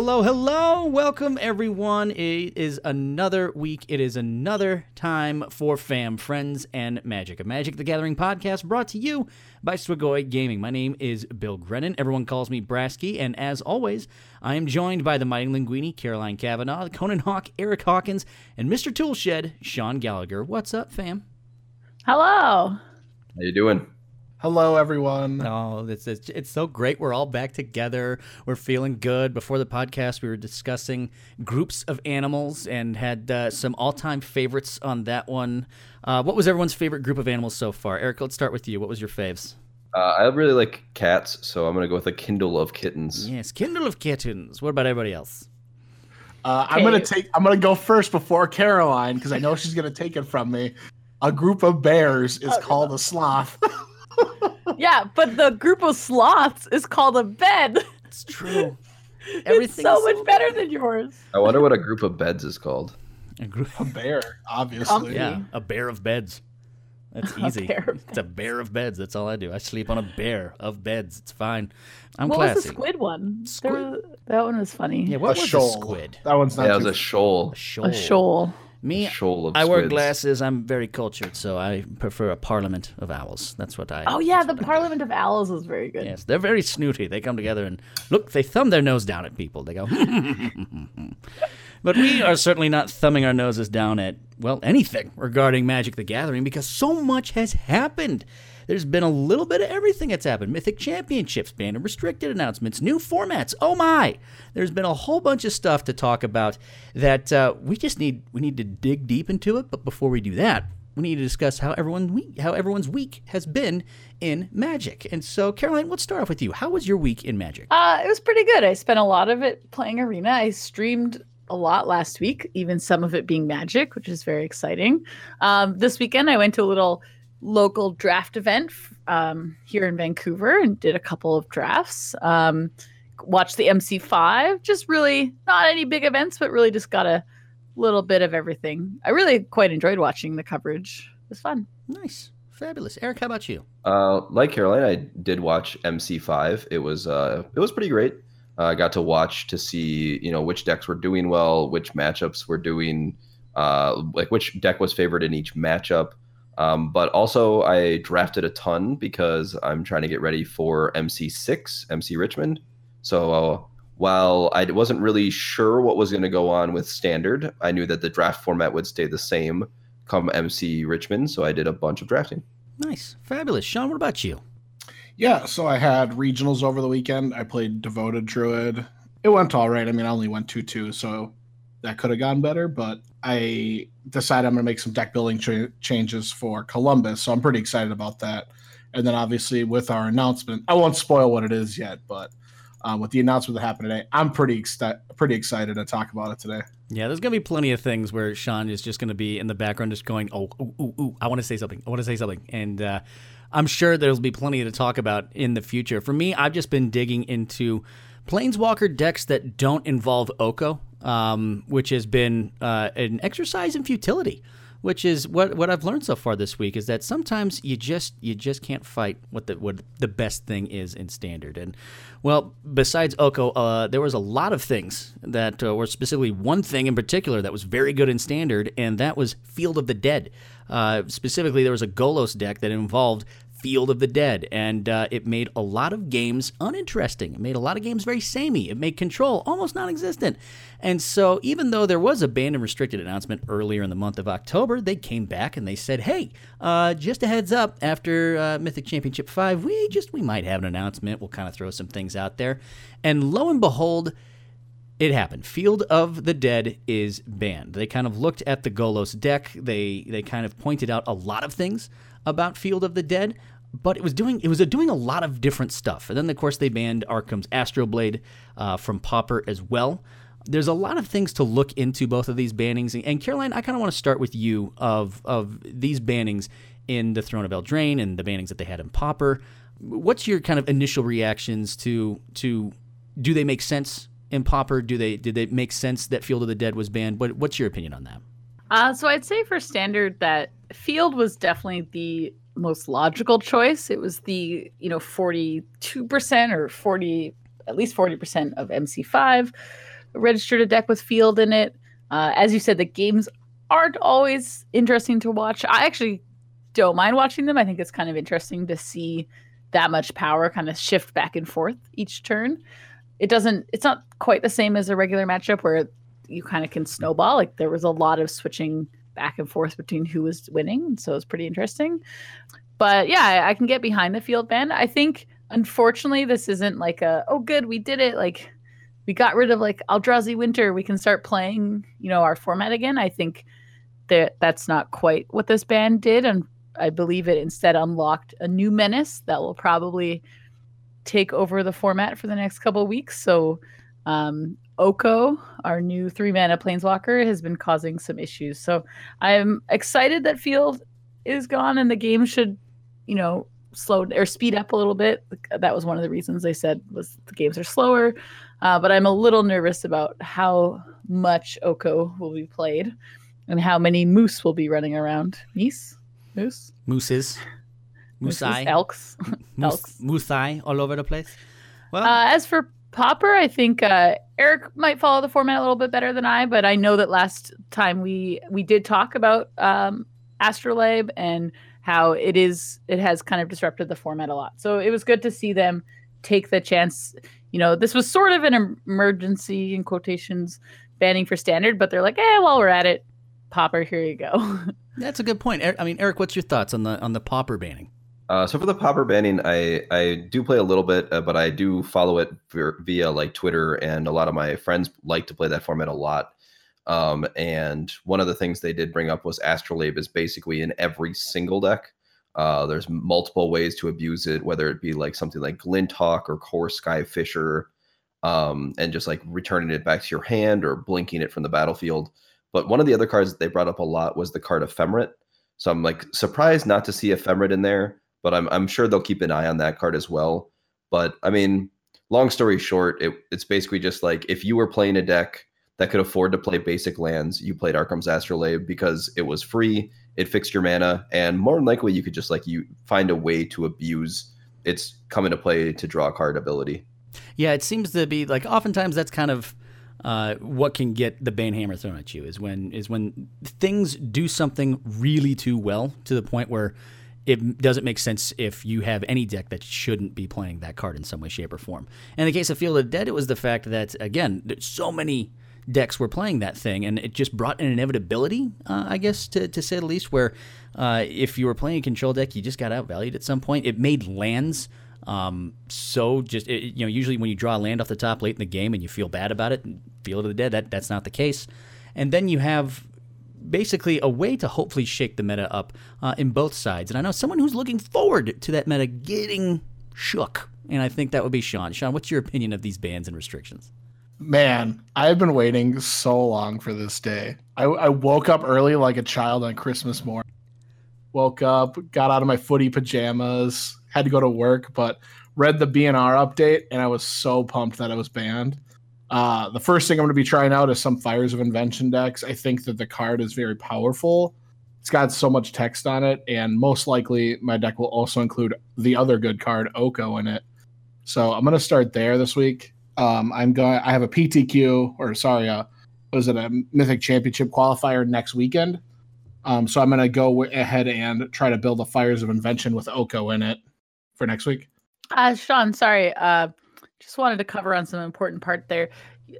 Hello, hello, hello. Welcome, everyone. It is another week. It is another time for fam, friends, and magic. A Magic the Gathering podcast brought to you by Swigoi Gaming. My name is Bill Grennan. Everyone calls me Brasky, and as always, I am joined by the Mighty Linguini, Caroline Kavanaugh, Conan Hawk, Eric Hawkins, and Mr. Toolshed, Sean Gallagher. What's up, fam? Hello. How you doing? Hello, everyone. Oh, it's, it's it's so great. We're all back together. We're feeling good. Before the podcast, we were discussing groups of animals and had uh, some all-time favorites on that one. Uh, what was everyone's favorite group of animals so far? Eric, let's start with you. What was your faves? Uh, I really like cats, so I'm gonna go with a Kindle of kittens. Yes, Kindle of Kittens. What about everybody else? Uh, I'm gonna take. I'm gonna go first before Caroline because I know she's gonna take it from me. A group of bears is Oh, called a sloth. Yeah, but the group of sloths is called a bed. It's true. it's Everything so much better than yours. I wonder what a group of beds is called. A group. a bear, obviously. Comfy. Yeah, a bear of beds. That's easy. bear of it's a bear of beds. That's all I do. I sleep on a bear of beds. It's fine. I'm what classy. was the squid one? Squid? There was- that one was funny. Yeah, what a was shoal. a squid? That one's not. Yeah, it was a shoal. A shoal. A shoal. Me, shoal of I wear squids. glasses. I'm very cultured, so I prefer a parliament of owls. That's what I. Oh yeah, the what I do. Parliament of Owls is very good. Yes, they're very snooty. They come together and look. They thumb their nose down at people. They go. Hmm, hmm, hmm, but we are certainly not thumbing our noses down at well anything regarding Magic: The Gathering because so much has happened. There's been a little bit of everything that's happened. Mythic Championships, banned and restricted announcements, new formats. Oh my! There's been a whole bunch of stuff to talk about that uh, we just need we need to dig deep into it. But before we do that, we need to discuss how everyone how everyone's week has been in Magic. And so, Caroline, let's start off with you. How was your week in Magic? Uh, it was pretty good. I spent a lot of it playing Arena. I streamed a lot last week, even some of it being Magic, which is very exciting. Um, this weekend, I went to a little local draft event um, here in Vancouver and did a couple of drafts. Um, watched the MC5. Just really not any big events, but really just got a little bit of everything. I really quite enjoyed watching the coverage. It was fun. Nice, fabulous. Eric, how about you? Uh, like Caroline, I did watch MC5. It was uh, it was pretty great. Uh, I got to watch to see you know which decks were doing well, which matchups were doing, uh, like which deck was favored in each matchup. Um, but also, I drafted a ton because I'm trying to get ready for MC6, MC Richmond. So uh, while I wasn't really sure what was going to go on with Standard, I knew that the draft format would stay the same come MC Richmond. So I did a bunch of drafting. Nice, fabulous. Sean, what about you? Yeah, so I had regionals over the weekend. I played Devoted Druid. It went all right. I mean, I only went 2 2, so that could have gone better, but I decided I'm going to make some deck building cha- changes for Columbus, so I'm pretty excited about that. And then obviously with our announcement, I won't spoil what it is yet, but uh, with the announcement that happened today, I'm pretty exci- pretty excited to talk about it today. Yeah, there's gonna be plenty of things where Sean is just gonna be in the background, just going, "Oh, ooh, ooh, ooh I want to say something. I want to say something," and uh, I'm sure there'll be plenty to talk about in the future. For me, I've just been digging into Planeswalker decks that don't involve Oko, um, which has been uh, an exercise in futility. Which is what what I've learned so far this week is that sometimes you just you just can't fight what the what the best thing is in standard. And well, besides Oko, uh, there was a lot of things that uh, were specifically one thing in particular that was very good in standard, and that was Field of the Dead. Uh, specifically, there was a Golos deck that involved Field of the Dead, and uh, it made a lot of games uninteresting. It made a lot of games very samey. It made control almost non existent. And so, even though there was a banned and restricted announcement earlier in the month of October, they came back and they said, hey, uh, just a heads up, after uh, Mythic Championship 5, we just, we might have an announcement. We'll kind of throw some things out there. And lo and behold, it happened. Field of the Dead is banned. They kind of looked at the Golos deck. They they kind of pointed out a lot of things about Field of the Dead, but it was doing it was doing a lot of different stuff. And then of course they banned Arcum's Astrolabe uh, from Pauper as well. There's a lot of things to look into both of these bannings. And Caroline, I kind of want to start with you of of these bannings in the Throne of Eldraine and the bannings that they had in Pauper. What's your kind of initial reactions to to do they make sense in Pauper? Do they did they make sense that Field of the Dead was banned? What, what's your opinion on that? Uh, so I'd say for standard that field was definitely the most logical choice. It was the you know forty two percent or forty at least 40% of MC5 registered a deck with field in it. Uh, as you said, the games aren't always interesting to watch. I actually don't mind watching them. I think it's kind of interesting to see that much power kind of shift back and forth each turn. It doesn't, it's not quite the same as a regular matchup where you kind of can snowball. Like there was a lot of switching back and forth between who was winning. So it's pretty interesting. But yeah, I, I can get behind the field ban. I think, unfortunately, this isn't like a, oh, good, we did it. Like, we got rid of like Eldrazi Winter. We can start playing, you know, our format again. I think that that's not quite what this ban did, and I believe it instead unlocked a new menace that will probably take over the format for the next couple weeks. So, um, Oko, our new three mana planeswalker, has been causing some issues. So, I'm excited that Field is gone and the game should, you know, slow or speed up a little bit. That was one of the reasons they said was the games are slower. Uh, but I'm a little nervous about how much Oko will be played and how many moose will be running around. Meese? Moose? Mooses. Moosei. Elks. Moose, elks. Moosei all over the place. Well, Uh, as for Pauper, I think uh, Eric might follow the format a little bit better than I, but I know that last time we we did talk about um, Astrolabe and how it is it has kind of disrupted the format a lot. So it was good to see them take the chance. You know, this was sort of an emergency in quotations banning for standard, but they're like, eh, while we're at it, Pauper, here you go. that's a good point. Er- I mean, Eric, what's your thoughts on the on the Pauper banning? Uh, so for the pauper banning, I I do play a little bit, uh, but I do follow it via, like Twitter, and a lot of my friends like to play that format a lot. Um, and one of the things they did bring up was Astrolabe is basically in every single deck. Uh, there's multiple ways to abuse it, whether it be like something like Glint Hawk or Kor Skyfisher, um, and just like returning it back to your hand or blinking it from the battlefield. But one of the other cards that they brought up a lot was the card Ephemerate. So I'm like surprised not to see Ephemerate in there, but I'm I'm sure they'll keep an eye on that card as well. But I mean, long story short, it, it's basically just like if you were playing a deck that could afford to play basic lands, you played Arcum's Astrolabe because it was free, it fixed your mana, and more than likely you could just like you find a way to abuse its come into play to draw a card ability. Yeah, it seems to be like oftentimes that's kind of uh, what can get the Banehammer thrown at you is when is when things do something really too well to the point where it doesn't make sense if you have any deck that shouldn't be playing that card in some way, shape, or form. In the case of Field of the Dead, it was the fact that again, so many decks were playing that thing, and it just brought an inevitability, uh, I guess, to, to say the least. Where uh, if you were playing a control deck, you just got outvalued at some point. It made lands um, so just it, you know, usually when you draw a land off the top late in the game and you feel bad about it, Field of the Dead, that that's not the case. And then you have basically a way to hopefully shake the meta up uh, in both sides. And I know someone who's looking forward to that meta getting shook, and I think that would be Sean. Sean, what's your opinion of these bans and restrictions? Man, I've been waiting so long for this day. I, I woke up early like a child on Christmas morning. Woke up, got out of my footy pajamas, had to go to work, but read the BNR update, and I was so pumped that I was banned. Uh, the first thing I'm going to be trying out is some Fires of Invention decks. I think that the card is very powerful. It's got so much text on it, and most likely my deck will also include the other good card, Oko, in it. So I'm going to start there this week. Um, I'm going. I have a PTQ, or sorry, uh, was it a Mythic Championship qualifier next weekend? Um, so I'm going to go ahead and try to build a Fires of Invention with Oko in it for next week. Uh, Sean, sorry. Uh, just wanted to cover on some important part there.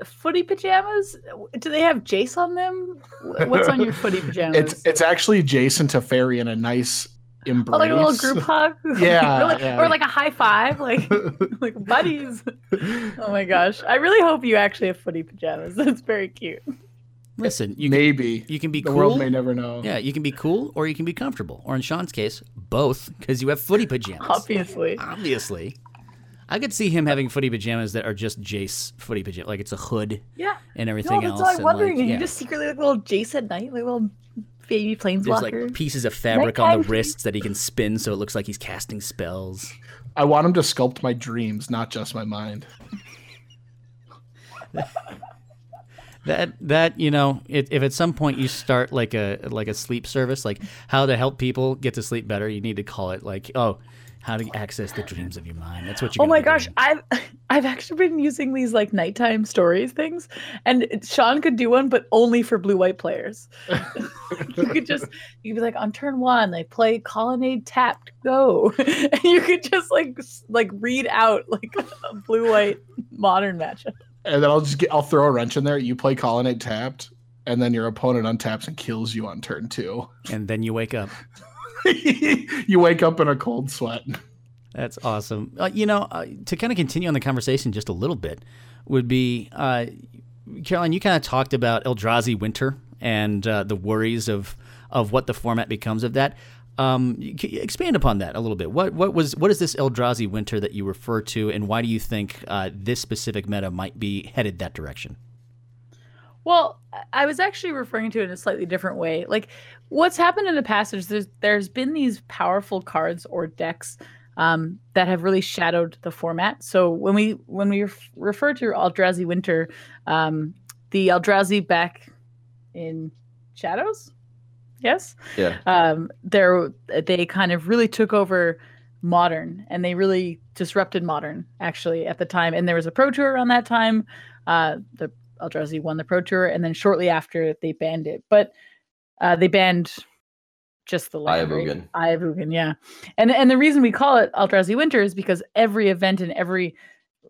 Footy pajamas? Do they have Jace on them? What's on your footy pajamas? It's it's actually Jason Teferi in a nice embrace. Oh, like a little group hug, Yeah, or, like, yeah. or like a high five, like like buddies. Oh my gosh, I really hope you actually have footy pajamas. That's very cute. Listen, you can, Maybe you can be the cool. world may never know. Yeah, you can be cool or you can be comfortable, or in Sean's case, both, because you have footy pajamas. Obviously, Obviously. I could see him having footy pajamas that are just Jace footy pajamas, like it's a hood yeah. and everything No, everything that's else. what I'm and, wondering. like, Are yeah. you just secretly like little Jace at night, like little baby planeswalker. There's like pieces of fabric on the wrists that he can spin so it looks like he's casting spells. I want him to sculpt my dreams, not just my mind. That that you know, it, if at some point you start like a like a sleep service, like how to help people get to sleep better, you need to call it like, oh, how to access the dreams of your mind. That's what you. Oh my gosh, I've I've actually been using these like nighttime stories things, and Sean could do one, but only for blue white players. you could just you'd be like on turn one, they play colonnade tapped, go, and you could just like like read out like a blue white modern matchup. And then I'll just get I'll throw a wrench in there. You play colonnade tapped, and then your opponent untaps and kills you on turn two. And then you wake up. you wake up in a cold sweat. That's awesome. Uh, you know, uh, to kind of continue on the conversation just a little bit, would be uh, Caroline. You kind of talked about Eldrazi Winter and uh, the worries of of what the format becomes of that. Um, expand upon that a little bit. What what was what is this Eldrazi Winter that you refer to, and why do you think uh, this specific meta might be headed that direction? Well, I was actually referring to it in a slightly different way. Like what's happened in the past is there's there's been these powerful cards or decks um, that have really shadowed the format. So when we when we refer to Eldrazi Winter, um, the Eldrazi back in Shadows, yes, yeah, um, they they kind of really took over modern and they really disrupted modern actually at the time. And there was a pro tour around that time. Uh, the Eldrazi won the pro tour, and then shortly after they banned it, but uh, they banned just the land. Eye of Ugin. Right? Eye of Ugin, yeah. And and the reason we call it Eldrazi Winter is because every event and every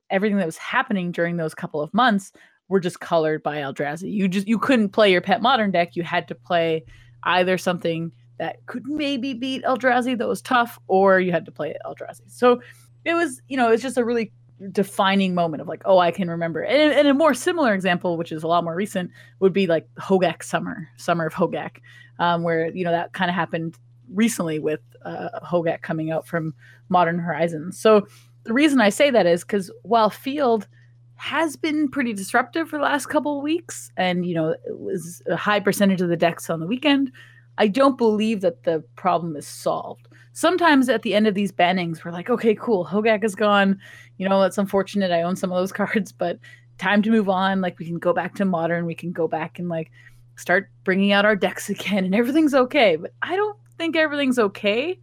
everything that was happening during those couple of months were just colored by Eldrazi. You just you couldn't play your pet modern deck. You had to play either something that could maybe beat Eldrazi that was tough, or you had to play Eldrazi. So it was, you know, it's just a really defining moment of like, oh, I can remember. And, and, a more similar example, which is a lot more recent, would be like Hogaak Summer, Summer of Hogaak, um, where you know that kind of happened recently with uh, Hogaak coming out from Modern Horizons. So the reason I say that is because while Field has been pretty disruptive for the last couple of weeks, and you know it was a high percentage of the decks on the weekend, I don't believe that the problem is solved sometimes at the end of these bannings, we're like, okay, cool, Hogaak is gone. You know, that's unfortunate. I own some of those cards, but time to move on. Like we can go back to modern. We can go back and like start bringing out our decks again, and everything's okay. But I don't think everything's okay,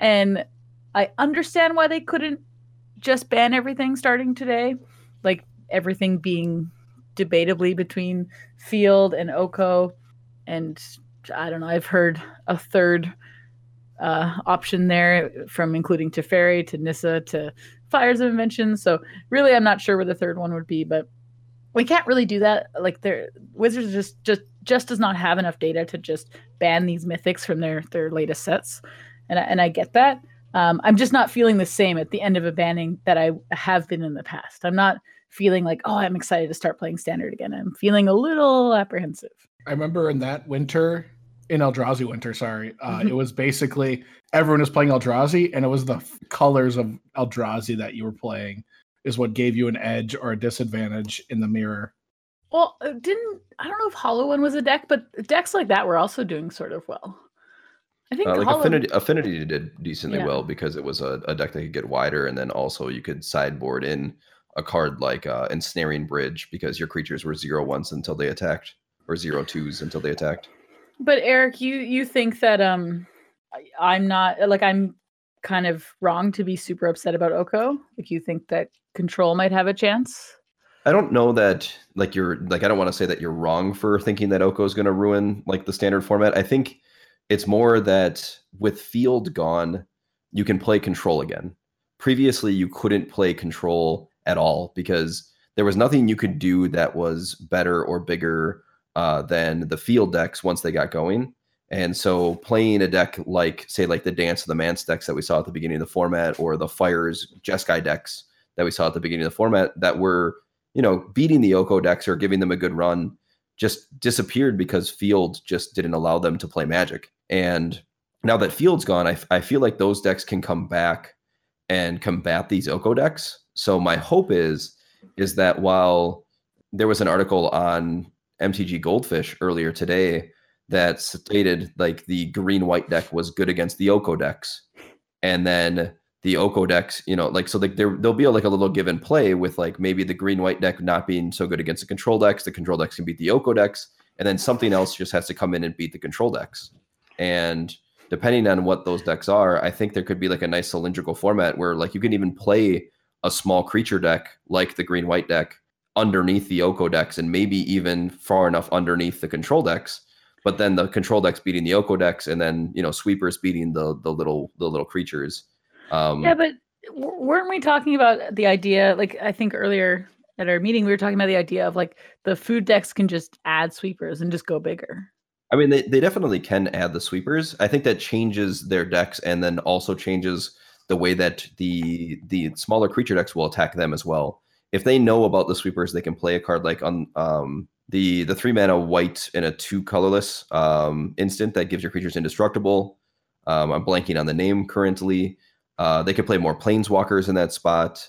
and I understand why they couldn't just ban everything starting today, like everything being debatably between Field and Oko, and I don't know. I've heard a third uh, option there from including Teferi to Nissa to Fires of Invention. So really, I'm not sure where the third one would be, but we can't really do that. Like their Wizards just just just does not have enough data to just ban these mythics from their their latest sets, and I, and I get that. Um, I'm just not feeling the same at the end of a banning that I have been in the past. I'm not feeling like, oh, I'm excited to start playing standard again. I'm feeling a little apprehensive. I remember in that winter, in Eldrazi Winter, sorry. Uh, mm-hmm. It was basically everyone was playing Eldrazi, and it was the f- colors of Eldrazi that you were playing is what gave you an edge or a disadvantage in the mirror. Well, uh, didn't I don't know if Hollow One was a deck, but decks like that were also doing sort of well. I think uh, like Hollow... Affinity Affinity did decently yeah. well because it was a, a, deck that could get wider, and then also you could sideboard in a card like uh, Ensnaring Bridge because your creatures were zero ones until they attacked, or zero twos until they attacked. But Eric, you you think that um I'm not like I'm kind of wrong to be super upset about Oko? Like you think that control might have a chance? I don't know that like you're like I don't want to say that you're wrong for thinking that Oko is going to ruin like the standard format. I think it's more that with field gone, you can play control again. Previously, you couldn't play control at all because there was nothing you could do that was better or bigger uh, than the field decks once they got going. And so playing a deck like, say, like the Dance of the Manse decks that we saw at the beginning of the format, or the Fires Jeskai decks that we saw at the beginning of the format that were, you know, beating the Oko decks or giving them a good run, just disappeared because Field just didn't allow them to play Magic. And now that Field's gone, I, I feel like those decks can come back and combat these Oko decks. So my hope is is that while there was an article on MTG Goldfish earlier today that stated like the green white deck was good against the Oko decks, and then the Oko decks, you know, like so like there there'll be a, like a little give and play with like maybe the green white deck not being so good against the control decks, the control decks can beat the Oko decks, and then something else just has to come in and beat the control decks, and depending on what those decks are, I think there could be like a nice cylindrical format where like you can even play a small creature deck like the green white deck underneath the Oko decks and maybe even far enough underneath the control decks. But then the control decks beating the Oko decks, and then you know sweepers beating the the little the little creatures. Um, yeah, but weren't we talking about the idea? Like I think earlier at our meeting, we were talking about the idea of like the food decks can just add sweepers and just go bigger. I mean, they, they definitely can add the sweepers. I think that changes their decks and then also changes the way that the the smaller creature decks will attack them as well. If they know about the sweepers, they can play a card like on um, the the three mana white and a two colorless um, instant that gives your creatures indestructible. Um, I'm blanking on the name currently. Uh, they could play more planeswalkers in that spot,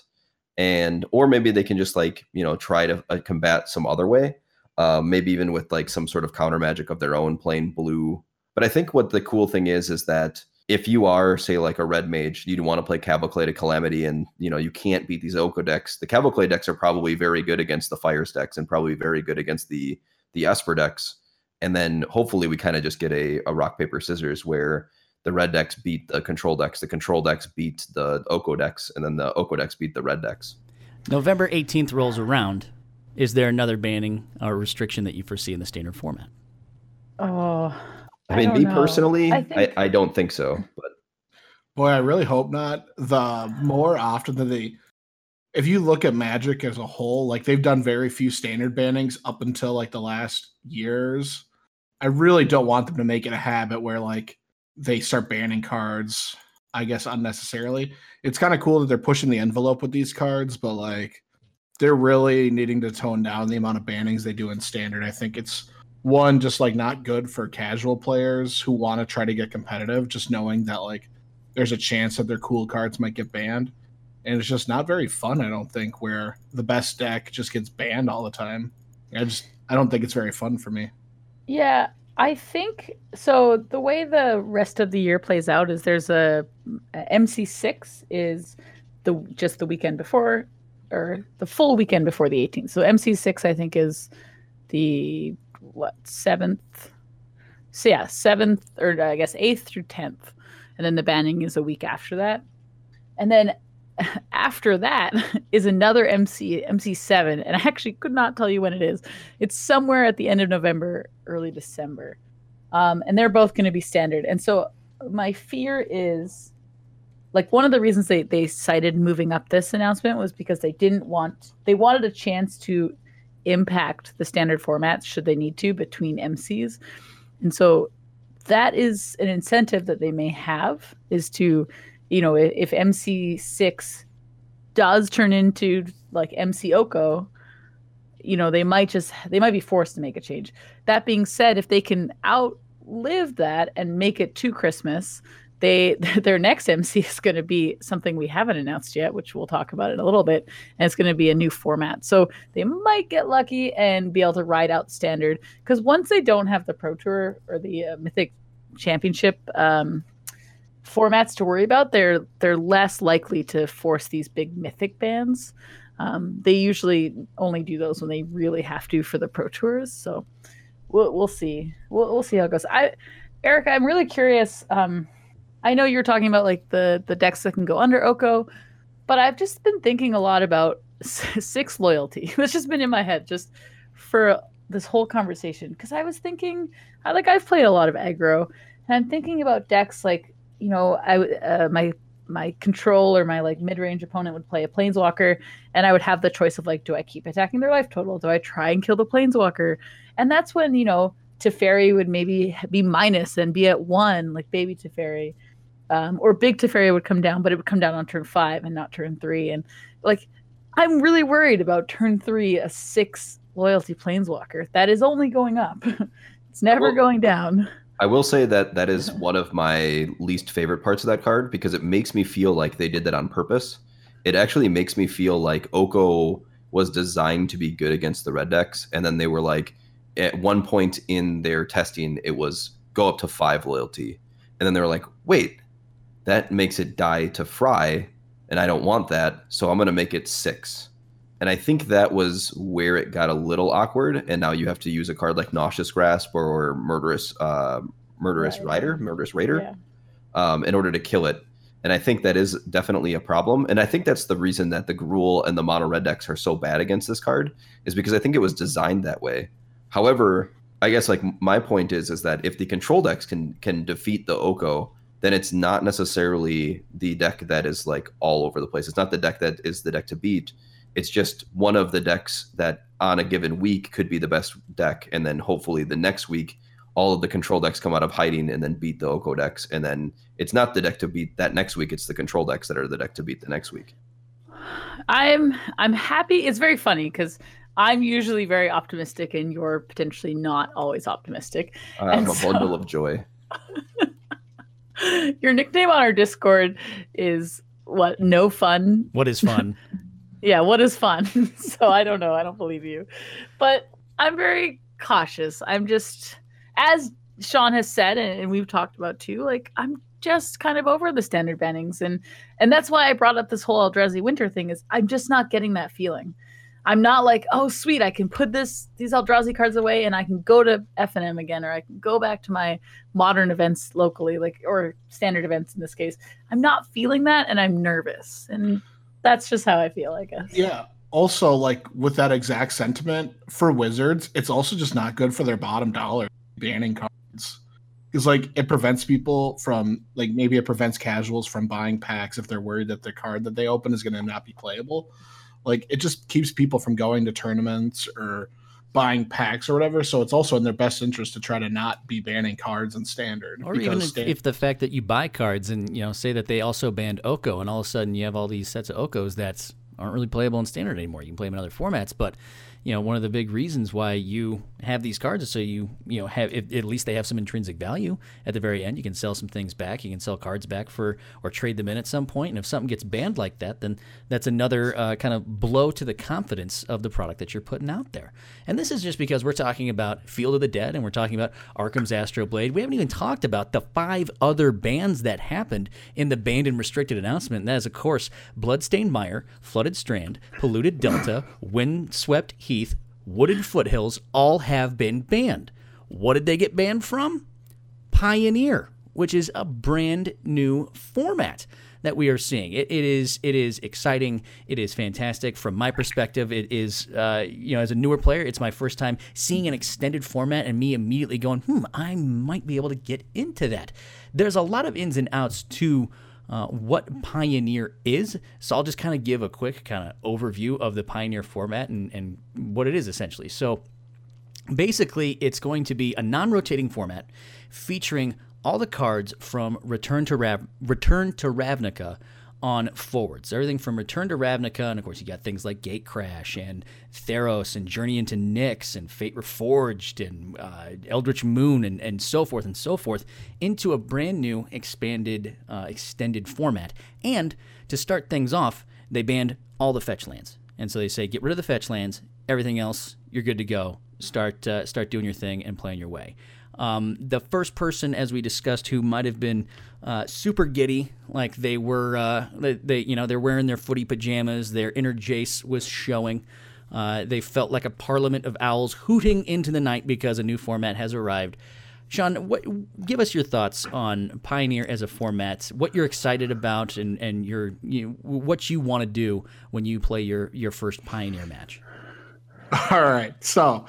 and or maybe they can just like you know try to uh, combat some other way. Uh, maybe even with like some sort of counter magic of their own, playing blue. But I think what the cool thing is is that if you are say like a red mage you'd want to play cavalcade to calamity and you know you can't beat these oko decks. The cavalcade decks are probably very good against the fires decks and probably very good against the the esper decks. And then hopefully we kind of just get a, a rock paper scissors where the red decks beat the control decks the control decks beat the oko decks and then the oko decks beat the red decks. November 18th rolls around. Is there another banning or restriction that you foresee in the standard format? Oh I mean, me know. personally, I, think... I, I, don't think so. But boy, I really hope not. The more often that they, if you look at Magic as a whole, like they've done very few standard bannings up until like the last years. I really don't want them to make it a habit where like they start banning cards. I guess unnecessarily. It's kind of cool that they're pushing the envelope with these cards, but like they're really needing to tone down the amount of bannings they do in standard. I think it's one just like not good for casual players who want to try to get competitive just knowing that like there's a chance that their cool cards might get banned. And it's just not very fun i don't think where the best deck just gets banned all the time. I just i don't think it's very fun for me. Yeah i think so the way the rest of the year plays out is there's a, a mc6 is the just the weekend before or the full weekend before the 18th so mc6 i think is the seventh? So yeah, seventh or I guess eighth through tenth, and then the banning is a week after that, and then after that is another MC MC seven, and I actually could not tell you when it is. It's somewhere at the end of November, early December, um, and they're both going to be standard. And so my fear is like one of the reasons they they cited moving up this announcement was because they didn't want they wanted a chance to impact the standard formats should they need to between MCs. And so that is an incentive that they may have is to, you know, if MC6 does turn into like MC Oko, you know, they might just they might be forced to make a change. That being said, if they can outlive that and make it to Christmas, they their next MC is going to be something we haven't announced yet, which we'll talk about in a little bit, and it's going to be a new format. So they might get lucky and be able to ride out standard because once they don't have the Pro Tour or the uh, Mythic Championship um, formats to worry about, they're they're less likely to force these big Mythic bans. Um, they usually only do those when they really have to for the Pro Tours. So we'll we'll see. We'll we'll see how it goes. I Erica, I'm really curious. Um, I know you're talking about like the the decks that can go under Oko, but I've just been thinking a lot about six loyalty. That's just been in my head just for this whole conversation because I was thinking, I like I've played a lot of aggro, and I'm thinking about decks like you know I uh, my my control or my like mid-range opponent would play a planeswalker and I would have the choice of like do I keep attacking their life total? Do I try and kill the planeswalker? And that's when you know Teferi would maybe be minus and be at one like baby Teferi um, or big Teferi would come down, but it would come down on turn five and not turn three. And like, I'm really worried about turn three, a six loyalty planeswalker that is only going up. it's never going down. I will say that that is one of my least favorite parts of that card because it makes me feel like they did that on purpose. It actually makes me feel like Oko was designed to be good against the red decks, and then they were like, at one point in their testing, it was go up to five loyalty, and then they were like, wait, that makes it die to fry, and I don't want that, so I'm going to make it six. And I think that was where it got a little awkward, and now you have to use a card like Noxious Grasp or, Murderous uh, Murderous right. Rider, Murderous Raider. Yeah. um, in order to kill it. And I think that is definitely a problem. And I think that's the reason that the Gruul and the mono red decks are so bad against this card, is because I think it was designed that way. However, I guess like my point is is that if the control decks can can defeat the Oko, then it's not necessarily the deck that is like all over the place. It's not the deck that is the deck to beat. It's just one of the decks that on a given week could be the best deck, and then hopefully the next week all of the control decks come out of hiding and then beat the Oko decks, and then it's not the deck to beat that next week. It's the control decks that are the deck to beat the next week. I'm I'm happy. It's very funny because I'm usually very optimistic, and you're potentially not always optimistic. I'm And a so- bundle of joy. Your nickname on our Discord is what? No fun. What is fun? Yeah, what is fun? so I don't know. I don't believe you, but I'm very cautious. I'm just, as Sean has said, and, and we've talked about too. Like I'm just kind of over the standard bannings, and and that's why I brought up this whole Eldrazi Winter thing. Is I'm just not getting that feeling. I'm not like, oh sweet, I can put this these Eldrazi cards away, and I can go to F and M again, or I can go back to my modern events locally, like or standard events in this case. I'm not feeling that, and I'm nervous, and that's just how I feel, I guess. Yeah. Also, like with that exact sentiment for Wizards, it's also just not good for their bottom dollar banning cards. Because like it prevents people from like maybe it prevents casuals from buying packs if they're worried that the card that they open is going to not be playable. Like it just keeps people from going to tournaments or buying packs or whatever. So it's also in their best interest to try to not be banning cards in standard. Or even if, if the fact that you buy cards and you know say that they also banned Oko, and all of a sudden you have all these sets of Okos that aren't really playable in standard anymore. You can play them in other formats, but you know one of the big reasons why you have these cards is so you you know have if, at least they have some intrinsic value at the very end. You can sell some things back. You can sell cards back for or trade them in at some point. And if something gets banned like that, then that's another uh, kind of blow to the confidence of the product that you're putting out there. And this is just because we're talking about Field of the Dead and we're talking about Arcum's Astrolabe. We haven't even talked about the five other bans that happened in the banned and restricted announcement. And that is, of course, Bloodstained Mire, Flooded Strand, Polluted Delta, Windswept Wooded Foothills all have been banned. What did they get banned from? Pioneer, which is a brand new format that we are seeing. It, it is it is exciting. It is fantastic from my perspective. It is uh, you know as a newer player, it's my first time seeing an extended format and me immediately going, hmm, I might be able to get into that. There's a lot of ins and outs to. Uh, what Pioneer is. So I'll just kind of give a quick kind of overview of the Pioneer format and, and what it is essentially. So basically it's going to be a non-rotating format featuring all the cards from Return to Rav- Return to Ravnica on forwards. Everything from Return to Ravnica, and of course you got things like Gate Crash and Theros and Journey into Nyx and Fate Reforged and uh, Eldritch Moon and, and so forth and so forth into a brand new expanded, uh, extended format. And to start things off, they banned all the fetch lands. And so they say, get rid of the fetch lands, everything else, you're good to go. Start uh, start doing your thing and playing your way. Um, the first person, as we discussed, who might have been uh, super giddy, like they were, uh, they, they you know they're wearing their footy pajamas, their inner Jace was showing. Uh, they felt like a parliament of owls hooting into the night because a new format has arrived. Sean, what, give us your thoughts on Pioneer as a format. What you're excited about, and and your you, what you want to do when you play your your first Pioneer match. All right. So,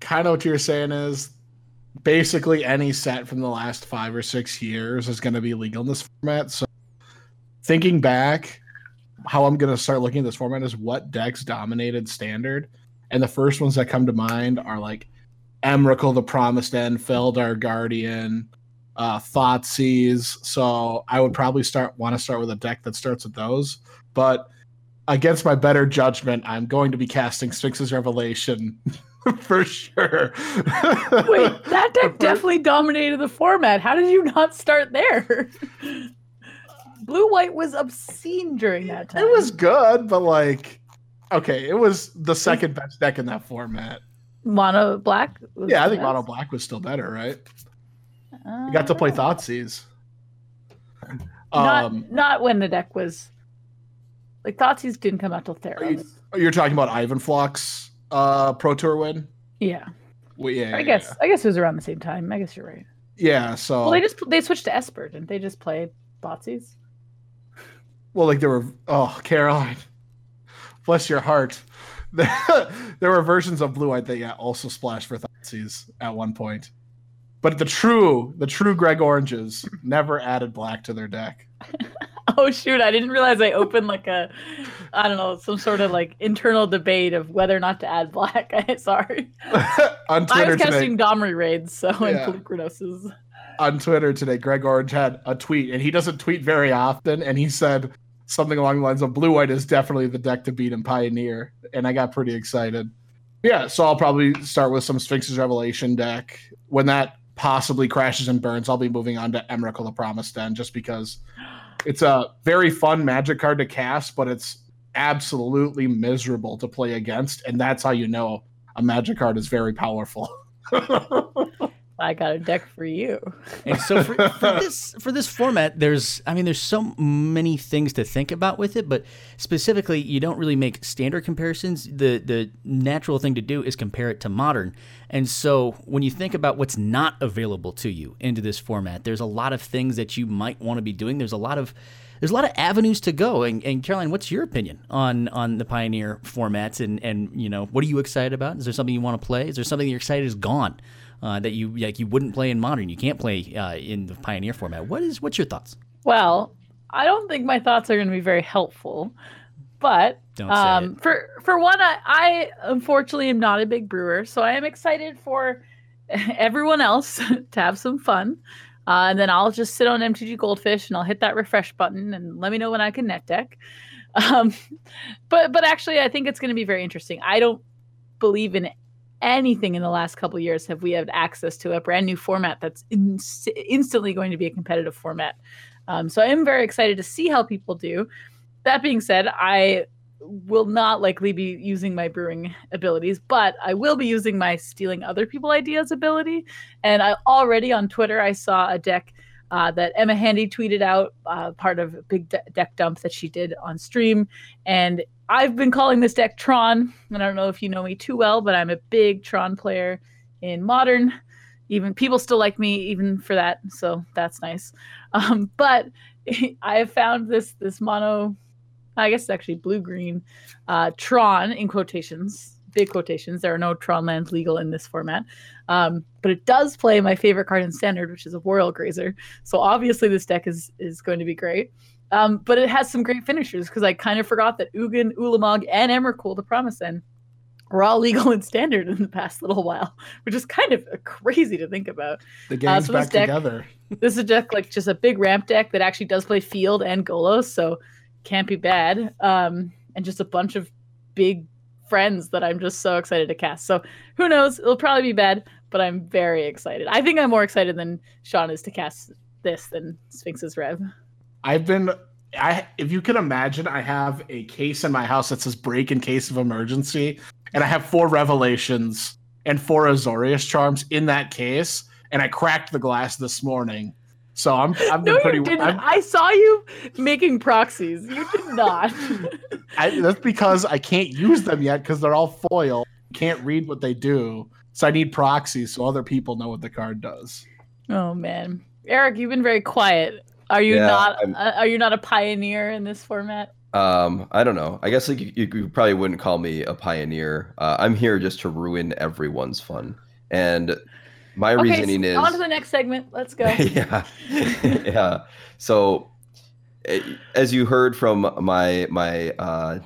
kind of what you're saying is basically any set from the last five or six years is going to be legal in this format. So, thinking back, how I'm going to start looking at this format is what decks dominated standard. And the first ones that come to mind are like Emrakul the Promised End, Felidar Guardian, uh, Thoughtseize. So, I would probably start want to start with a deck that starts with those. But against my better judgment, I'm going to be casting Sphinx's Revelation for sure. Wait, that deck definitely dominated the format. How did you not start there? Blue white was obscene during that time. It was good, but like, okay, it was the second best deck in that format. mono black. Yeah, I think best? Mono Black was still better, right? You got to play Uh, Thoughtseize. Not, Um, not when the deck was like Thoughtseize didn't come out till are you, you're talking about Ivan Floch's uh, Pro Tour win? Yeah, Well, yeah, I yeah, guess I guess it was around the same time. I guess you're right. Yeah, so Well, they just they switched to Esper, didn't they? Just play Botsies. well, like there were oh Caroline, bless your heart. there were versions of Blue White that yeah also splashed for Thoughtseize at one point, but the true the true Greg Oranges never added black to their deck. Oh shoot! I didn't realize I opened like a, I don't know, some sort of like internal debate of whether or not to add black. Sorry, on I Twitter was today, casting Domri Rade, so Yeah. and on Twitter today, Greg Orange had a tweet, and he doesn't tweet very often, and he said something along the lines of "Blue White is definitely the deck to beat in Pioneer," and I got pretty excited. Yeah, so I'll probably start with some Sphinx's Revelation deck. When that possibly crashes and burns, I'll be moving on to Emrakul the Promised End, just because it's a very fun Magic card to cast, but it's absolutely miserable to play against, and that's how you know a Magic card is very powerful. I got a deck for you. And so for, for this for this format, there's I mean there's so many things to think about with it, but specifically you don't really make standard comparisons. The the natural thing to do is compare it to modern. And so when you think about what's not available to you into this format, there's a lot of things that you might want to be doing. There's a lot of there's a lot of avenues to go. And, and Caroline, what's your opinion on on the Pioneer formats and and you know what are you excited about? Is there something you want to play? Is there something you're excited is gone? uh, that you like you wouldn't play in modern. You can't play uh, in the Pioneer format. What is what's your thoughts? Well, I don't think my thoughts are going to be very helpful, but um, for for one, I, I unfortunately am not a big brewer, so I am excited for everyone else to have some fun. Uh, and then I'll just sit on MTG Goldfish and I'll hit that refresh button and let me know when I can net deck. Um, but but actually, I think it's going to be very interesting. I don't believe in anything in the last couple years have we had access to a brand new format that's ins- instantly going to be a competitive format. Um, so I am very excited to see how people do. That being said, I will not likely be using my brewing abilities, but I will be using my stealing other people ideas ability. And I already on Twitter I saw a deck uh, that Emma Handy tweeted out, uh, part of a big de- deck dump that she did on stream, and I've been calling this deck Tron. And I don't know if you know me too well, but I'm a big Tron player in modern. Even people still like me even for that, so that's nice. Um, but I have found this this mono, I guess it's actually blue green, uh, Tron in quotations, big quotations. There are no Tron lands legal in this format, um, but it does play my favorite card in standard, which is Arboreal Grazer. So obviously this deck is is going to be great. Um, but it has some great finishers because I kind of forgot that Ugin, Ulamog, and Emrakul, the Promise End, were all legal in standard in the past little while, which is kind of crazy to think about. The game's so this back deck- together. This is a deck like just a big ramp deck that actually does play field and Golos, so can't be bad. Um, and just a bunch of big friends that I'm just so excited to cast. So who knows? It'll probably be bad, but I'm very excited. I think I'm more excited than Sean is to cast this than Sphinx's Rev. I've been I if you can imagine, I have a case in my house that says break in case of emergency, and I have four revelations and four Azorius charms in that case, and I cracked the glass this morning. So I'm I've been No, pretty you didn't. I'm- I saw you making proxies. You did not. I, that's because I can't use them yet because they're all foil. Can't read what they do. So I need proxies so other people know what the card does. oh man, Eric, you've been very quiet. Are you Yeah, not? Uh, are you not a pioneer in this format? Um, I don't know. I guess like you, you probably wouldn't call me a pioneer. Uh, I'm here just to ruin everyone's fun, and my Okay, reasoning so is on to the next segment. Let's go. yeah, yeah. So, eh, as you heard from my my uh,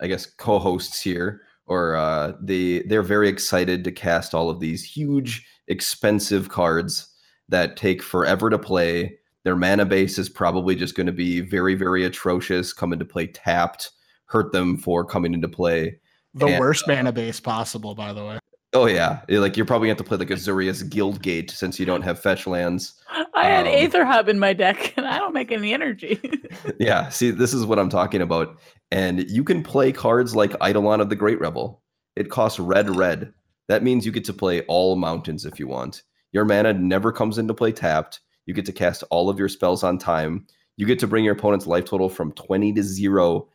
I guess co-hosts here, or uh, they they're very excited to cast all of these huge, expensive cards that take forever to play. Their mana base is probably just going to be very, very atrocious. Come into play tapped, hurt them for coming into play. The And, worst mana base possible, by the way. Oh yeah, like you're probably going to have to play like a Azorius Guildgate since you don't have fetch lands. I had Um, Aether Hub in my deck, and I don't make any energy. Yeah, see, this is what I'm talking about. And you can play cards like Eidolon of the Great Revel. It costs red, red. That means you get to play all mountains if you want. Your mana never comes into play tapped. You get to cast all of your spells on time. You get to bring your opponent's life total from 20 to zero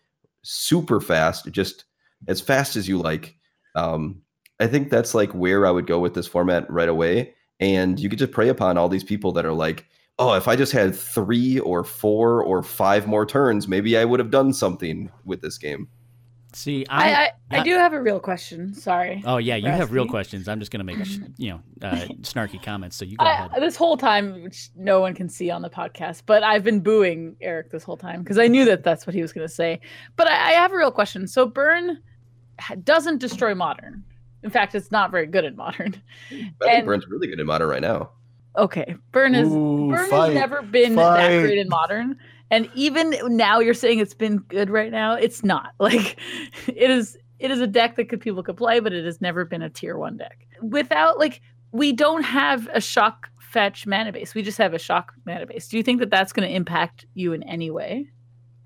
super fast, just as fast as you like. Um, I think that's like where I would go with this format right away. and you could just prey upon all these people that are like, oh, if I just had three or four or five more turns, maybe I would have done something with this game. See, I, I, I, I do have a real question. Sorry. oh yeah, you for have real asking. questions. I'm just gonna make you know uh, snarky comments. So you go ahead. This whole time, which no one can see on the podcast, but I've been booing Eric this whole time because I knew that that's what he was going to say. But I, I have a real question. So Burn doesn't destroy modern. In fact, it's not very good at modern. I think And- Burns really good in modern right now. Okay, Burn is Ooh, Burn fight, has never been fight. that great in modern. And even now you're saying it's been good right now. It's not. Like it is it is a deck that could people could play, but it has never been a tier one deck. Without like we don't have a shock fetch mana base. We just have a shock mana base. Do you think that that's going to impact you in any way?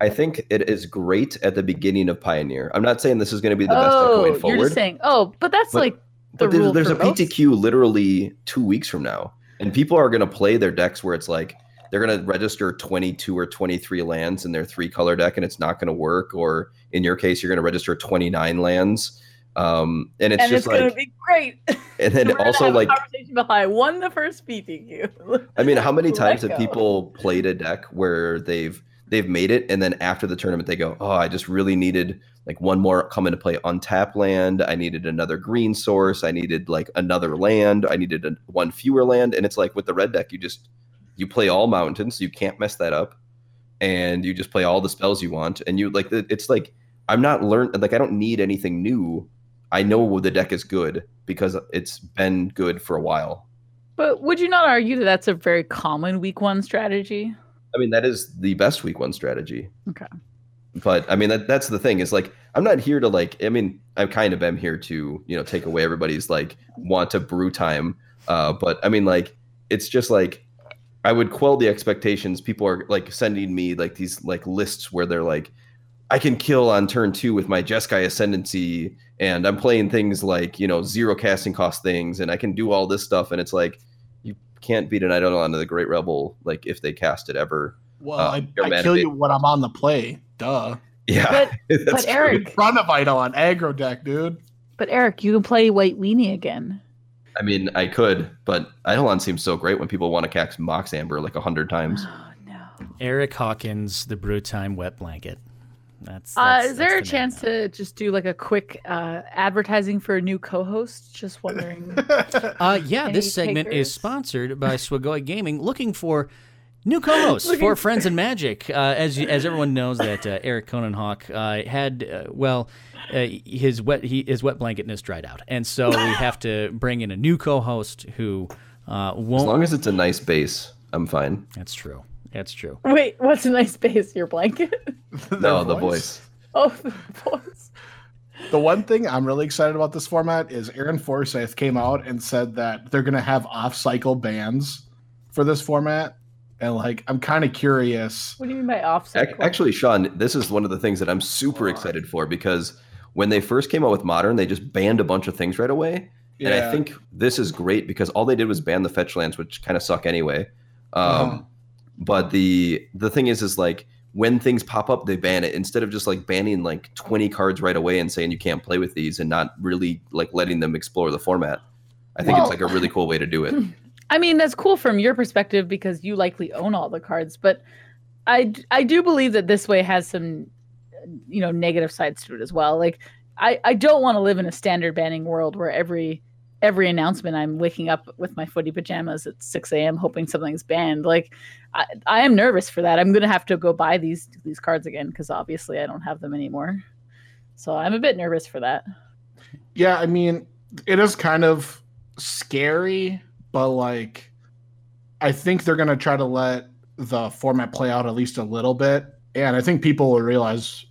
I think it is great at the beginning of Pioneer. I'm not saying this is going to be the best deck going you're forward. just saying. Oh, but that's But- like the but there's, rule there's a most. PTQ literally two weeks from now, and people are going to play their decks where it's like they're going to register 22 or 23 lands in their three color deck, and it's not going to work. Or in your case, you're going to register 29 lands, um, and it's and just it's going like, to be great. and then also like, conversation about I won the first PTQ. I mean, how many times have people played a deck where they've they've made it, and then after the tournament they go, oh, I just really needed like one more come into play on tap land. I needed another green source. I needed like another land. I needed a, one fewer land. And it's like with the red deck, you just you play all mountains. You can't mess that up, and you just play all the spells you want. And you like it's like I'm not learn like I don't need anything new. I know the deck is good because it's been good for a while. But would you not argue that that's a very common week one strategy? I mean, that is the best week one strategy. Okay. But I mean, that that's the thing is like, I'm not here to like, I mean, I kind of am here to, you know, take away everybody's like want to brew time. Uh, but I mean, like, it's just like, I would quell the expectations. People are like sending me like these like lists where they're like, I can kill on turn two with my Jeskai Ascendancy, and I'm playing things like, you know, zero casting cost things, and I can do all this stuff. And it's like, can't beat an Eidolon of the Great Revel, like, if they cast it ever. Well, Uh, I, I kill you when I'm on the play. Duh. Yeah. But but true. In Eric, front of Eidolon, aggro deck, dude. but Eric, you can play White Weenie again. I mean, I could, but Eidolon seems so great when people want to cast Mox Amber like a hundred times. Oh no. Eric Hawkins, the Brew Time wet blanket. That's, Uh, that's is there a the name chance now. to just do like a quick uh, advertising for a new co-host? Just wondering. Uh, yeah, Any this segment is sponsored by Swagoi Gaming, looking for new co-hosts for for- Friends and Magic. Uh, as as everyone knows, that uh, Eric Conan Hawk uh, had uh, well. Uh, his wet he, his wet blanketness dried out, and so we have to bring in a new co-host who uh, As won't. As long as it's a nice base, I'm fine. That's true. That's true. Wait, what's a nice base? Your blanket? No, the voice. Oh, the voice. The one thing I'm really excited about this format is Aaron Forsythe came out and said that they're going to have off-cycle bans for this format, and like I'm kind of curious. What do you mean by off-cycle? Actually, Sean, this is one of the things that I'm super excited for because when they first came out with Modern, they just banned a bunch of things right away. And I think this is great because all they did was ban the fetch lands, which kind of suck anyway. Um, Uh-huh. But the the thing is, is like when things pop up, they ban it instead of just like banning like 20 cards right away and saying you can't play with these and not really like letting them explore the format. I think Well- it's like a really cool way to do it. I mean, that's cool from your perspective because you likely own all the cards, but I I do believe that this way has some you know negative sides to it as well. Like I I don't want to live in a standard banning world where every every announcement I'm waking up with my footy pajamas at 6 a.m. hoping something's banned. Like I, I am nervous for that. I'm gonna have to go buy these these cards again because obviously I don't have them anymore. So I'm a bit nervous for that. Yeah, I mean, it is kind of scary, but like, I think they're to try to let the format play out at least a little bit. And I think people will realize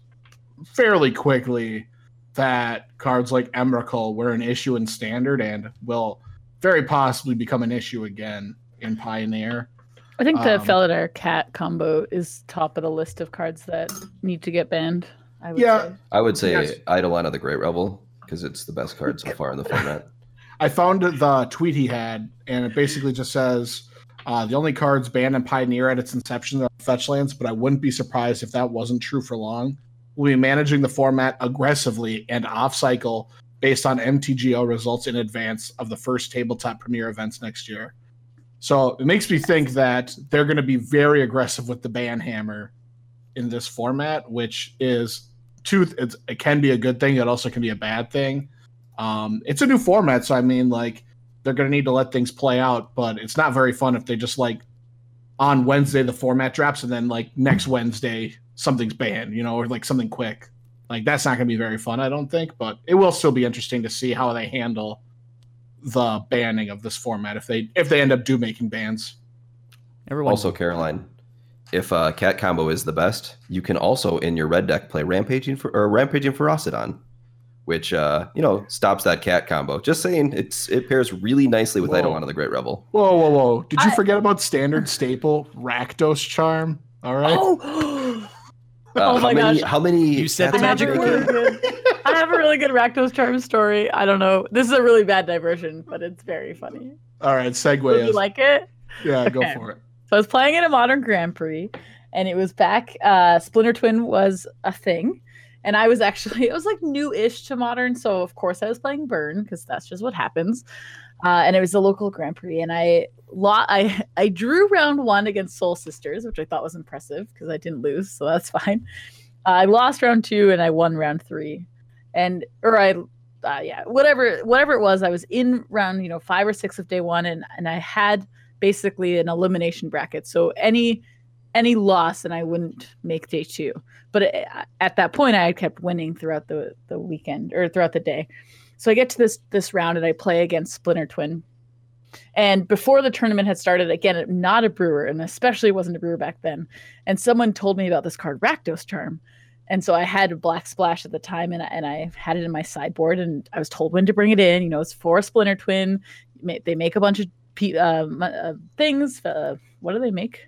fairly quickly that cards like Emrakul were an issue in standard and will very possibly become an issue again in Pioneer. I think the Um, Felidar cat combo is top of the list of cards that need to get banned. I would Yeah. say. I would say Yes. Eidolon of the Great Revel because it's the best card so far in the format. I found the tweet he had, and it basically just says uh, the only cards banned in Pioneer at its inception are fetch lands, but I wouldn't be surprised if that wasn't true for long. We'll be managing the format aggressively and off cycle based on MTGO results in advance of the first tabletop premiere events next year. So it makes me think that they're going to be very aggressive with the ban hammer in this format, which is two. it can be a good thing. It also can be a bad thing. Um, it's a new format, so I mean, like they're going to need to let things play out. But it's not very fun if they just like on Wednesday the format drops and then like next Wednesday something's banned, you know, or like something quick. Like that's not going to be very fun, I don't think. But it will still be interesting to see how they handle the banning of this format if they if they end up do making bans. Everyone. Also, Caroline, if uh, cat combo is the best, you can also in your red deck play rampaging for or rampaging Ferocidon, which uh, you know stops that cat combo. Just saying, it's it pairs really nicely with Eidolon of the Great Revel. Whoa, whoa, whoa! Did you I... forget about standard staple Rakdos Charm? All right. Oh, oh my many, gosh! How many? You said the magic word. I have a really good Rakdos Charm story. I don't know. This is a really bad diversion, but it's very funny. All right, segue. Would you like it? Yeah, okay. go for it. So I was playing in a modern Grand Prix, and it was back. Uh, Splinter Twin was a thing, and I was actually it was like new-ish to modern, so of course I was playing Burn because that's just what happens. Uh, and it was a local Grand Prix, and I lo- I I drew round one against Soul Sisters, which I thought was impressive because I didn't lose, so that's fine. Uh, I lost round two, and I won round three, and or I uh, yeah whatever whatever it was, I was in round you know five or six of day one, and and I had basically an elimination bracket. So any any loss and I wouldn't make day two. But at that point, I had kept winning throughout the the weekend or throughout the day. So I get to this this round and I play against Splinter Twin. And before the tournament had started, again, not a brewer, and especially wasn't a brewer back then. And someone told me about this card, Rakdos Charm. And so I had a black splash at the time, and, and I had it in my sideboard, and I was told when to bring it in. You know, it's for Splinter Twin. They make a bunch of uh, uh, things. Uh, what do they make?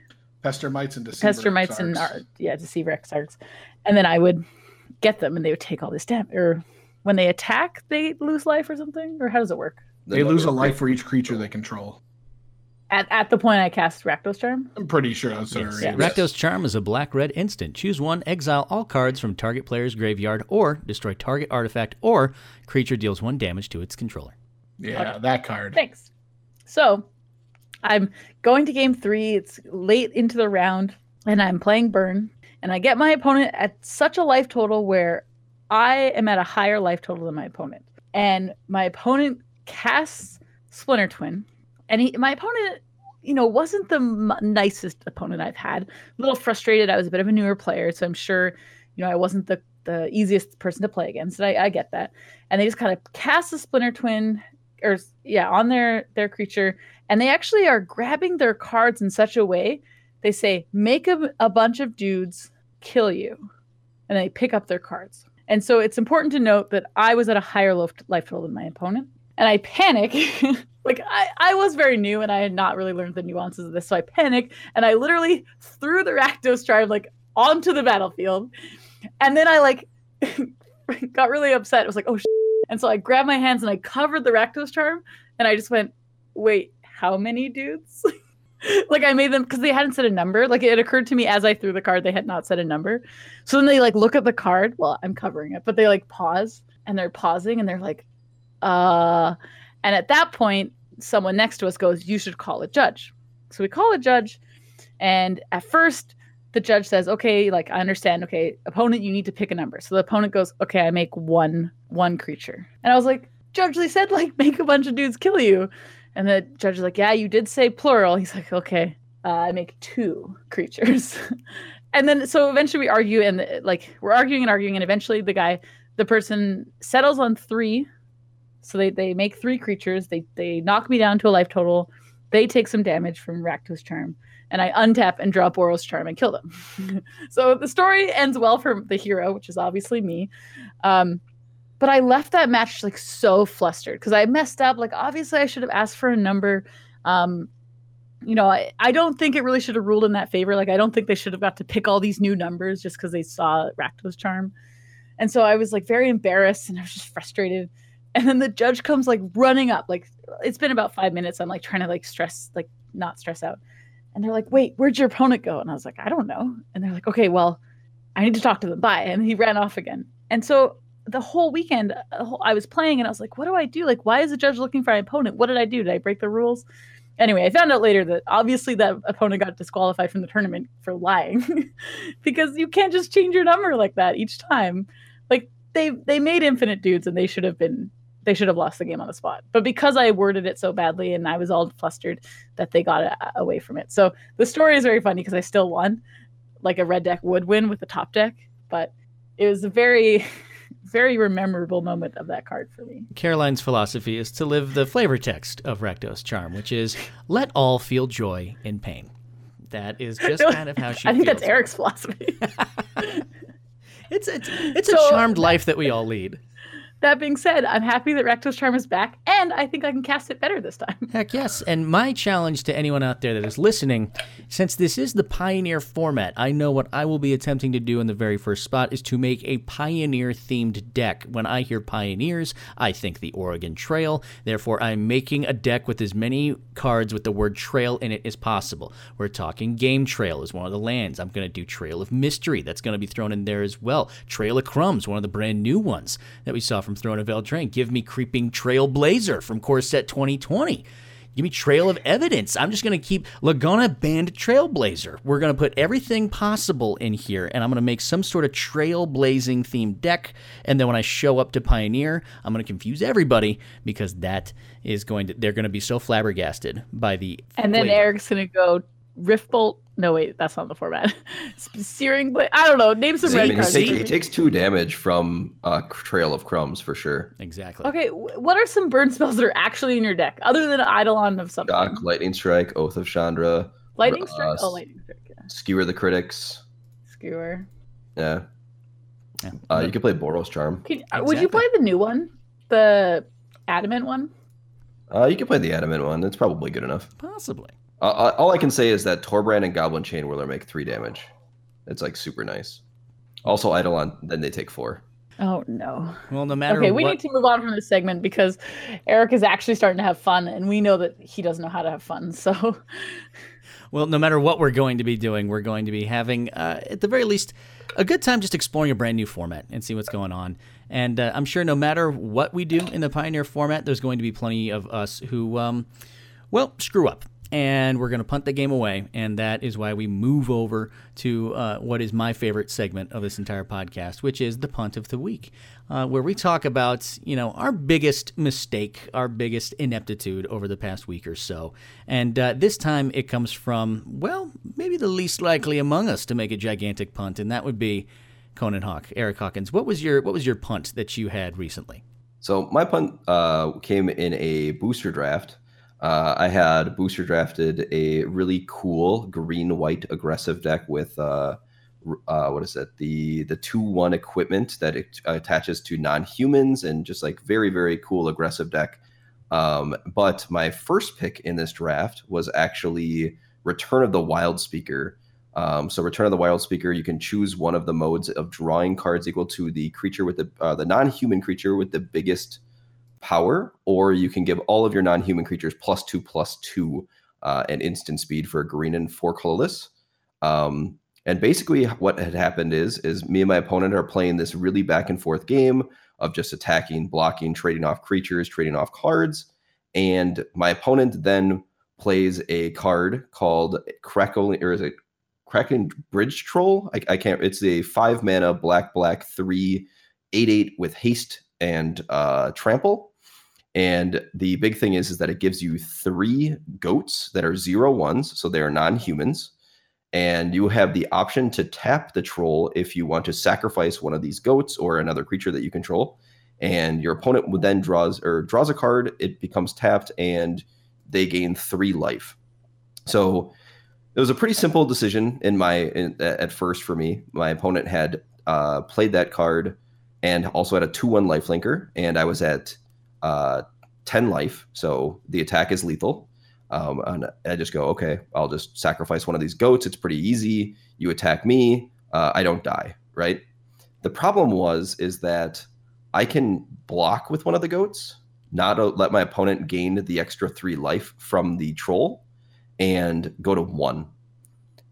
Pestermites and deceiver Pestermites and yeah, deceiver exarchs. And then I would get them, and they would take all this damage. Or when they attack, they lose life or something. Or how does it work? They lose a life for each creature they control. At, at the point I cast Rakdos Charm? I'm pretty sure that's yes. yeah. Rakdos Charm is a black red instant. Choose one, exile all cards from target player's graveyard, or destroy target artifact, or creature deals one damage to its controller. Yeah, okay. that card. Thanks. So I'm going to game three. It's late into the round, and I'm playing Burn. And I get my opponent at such a life total where I am at a higher life total than my opponent. And my opponent casts Splinter Twin. And he, my opponent, you know, wasn't the m- nicest opponent I've had. A little frustrated. I was a bit of a newer player, so I'm sure, you know, I wasn't the, the easiest person to play against. I, I get that. And they just kind of cast the Splinter Twin, or yeah, on their their creature, and they actually are grabbing their cards in such a way. They say, "Make a, a bunch of dudes kill you," and they pick up their cards. And so it's important to note that I was at a higher life, total than my opponent, and I panic. like I, I was very new and I had not really learned the nuances of this, so I panic and I literally threw the Rakdos Charm like onto the battlefield, and then I like got really upset. It was like, "Oh." And so I grabbed my hands and I covered the Rakdos charm and I just went, wait, how many dudes? like I made them because they hadn't said a number. Like it occurred to me as I threw the card, they had not said a number. So then they like look at the card. Well, I'm covering it, but they like pause and they're pausing and they're like, uh, and at that point, someone next to us goes, You should call a judge. So we call a judge. And at first, the judge says, okay, like I understand. Okay, opponent, you need to pick a number. So the opponent goes, okay, I make one one creature. And I was like, Judge, they said like make a bunch of dudes kill you. And the judge is like, yeah, you did say plural. He's like, okay, uh, I make two creatures. and then so eventually we argue and like we're arguing and arguing and eventually the guy, the person settles on three. So they, they make three creatures. They they knock me down to a life total. They take some damage from Rakdos Charm and I untap and draw Boros Charm and kill them. so the story ends well for the hero, which is obviously me. Um, but I left that match like so flustered because I messed up. Like obviously I should have asked for a number. Um, you know, I, I don't think it really should have ruled in that favor. Like I don't think they should have got to pick all these new numbers just because they saw Rakdos Charm. And so I was like very embarrassed and I was just frustrated. And then the judge comes like running up. Like it's been about five minutes. I'm like trying to like stress, like not stress out. And they're like, wait, where'd your opponent go? And I was like, I don't know. And they're like, okay, well, I need to talk to them. Bye. And he ran off again. And so the whole weekend uh, I was playing and I was like, what do I do? Like, why is the judge looking for my opponent? What did I do? Did I break the rules? Anyway, I found out later that obviously that opponent got disqualified from the tournament for lying because you can't just change your number like that each time. Like they they made infinite dudes and they should have been they should have lost the game on the spot. But because I worded it so badly and I was all flustered that they got a, away from it. So the story is very funny because I still won, like a red deck would win with the top deck, but it was a very very memorable moment of that card for me. Caroline's philosophy is to live the flavor text of Rakdos Charm, which is let all feel joy in pain. That is just kind of how she. I think that's Eric's philosophy. it's it's it's So- a charmed life that we all lead. That being said, I'm happy that Rakdos Charm is back, and I think I can cast it better this time. Heck yes. And my challenge to anyone out there that is listening, since this is the Pioneer format, I know what I will be attempting to do in the very first spot is to make a Pioneer themed deck. When I hear Pioneers, I think the Oregon Trail. Therefore, I'm making a deck with as many cards with the word trail in it as possible. We're talking Game Trail is one of the lands. I'm going to do Trail of Mystery. That's going to be thrown in there as well. Trail of Crumbs, one of the brand new ones that we saw from Throne of Eldraine. Give me Creeping Trailblazer from Core Set 2020. Give me Trail of Evidence. I'm just going to keep Lagonna-Band Trailblazer. We're going to put everything possible in here, and I'm going to make some sort of trailblazing themed deck. And then when I show up to Pioneer, I'm going to confuse everybody because that is going to, they're going to be so flabbergasted by the. And then. Eric's gonna go Riftbolt. No, wait, that's not the format. Searing Blaze. I don't know. Name some I red cards. take, he takes two damage from uh, Trail of Crumbs for sure. Exactly. Okay, wh- what are some burn spells that are actually in your deck other than Eidolon of something? Shock, Lightning Strike, Oath of Chandra, Lightning uh, strike. Oh, lightning strike. Yeah. Skewer the Critics. Skewer. Yeah. Yeah. Uh, you could play Boros Charm. Can, uh, Would you play the new one, the adamant one? Uh, you can play the Adamant one. It's probably good enough. Possibly. Uh, uh, all I can say is that Torbran and Goblin Chain Whirler make three damage. It's like super nice. Also, Eidolon, then they take four. Oh no. Well, no matter Okay, we what. need to move on from this segment because Eric is actually starting to have fun, and we know that he doesn't know how to have fun. So, Well, no matter what we're going to be doing, we're going to be having, uh, at the very least, a good time just exploring a brand new format and see what's going on. And uh, I'm sure no matter what we do in the Pioneer format, there's going to be plenty of us who, um, well, screw up. And we're going to punt the game away. And that is why we move over to uh, what is my favorite segment of this entire podcast, which is the punt of the week, uh, where we talk about, you know, our biggest mistake, our biggest ineptitude over the past week or so. And uh, this time it comes from, well, maybe the least likely among us to make a gigantic punt, and that would be Conan Hawk, Eric Hawkins. What was your what was your punt that you had recently? So my punt uh, came in a booster draft. Uh, I had booster drafted a really cool green white aggressive deck with uh, uh, what is it the the two one equipment that it attaches to non humans and just like very very cool aggressive deck. Um, but my first pick in this draft was actually Return of the Wild Speaker. Um, so Return of the Wild Speaker, you can choose one of the modes of drawing cards equal to the creature with the uh, the non-human creature with the biggest power, or you can give all of your non-human creatures plus two plus two uh, and instant speed for a green and four colorless. Um, and basically, what had happened is is me and my opponent are playing this really back and forth game of just attacking, blocking, trading off creatures, trading off cards, and my opponent then plays a card called Crackling, or is it Kraken Bridge Troll? I, I can't. It's a five mana black black three eight eight with haste and uh, trample. And the big thing is, is that it gives you three goats that are zero ones, so they are non-humans. And you have the option to tap the troll if you want to sacrifice one of these goats or another creature that you control. And your opponent would then draws or draws a card, it becomes tapped, and they gain three life. So it was a pretty simple decision in my in, at first for me. My opponent had uh, played that card and also had a two one life linker, and I was at uh, ten life, so the attack is lethal. Um, and I just go, okay, I'll just sacrifice one of these goats. It's pretty easy. You attack me, uh, I don't die, right? The problem was is that I can block with one of the goats, not let my opponent gain the extra three life from the troll, and go to one.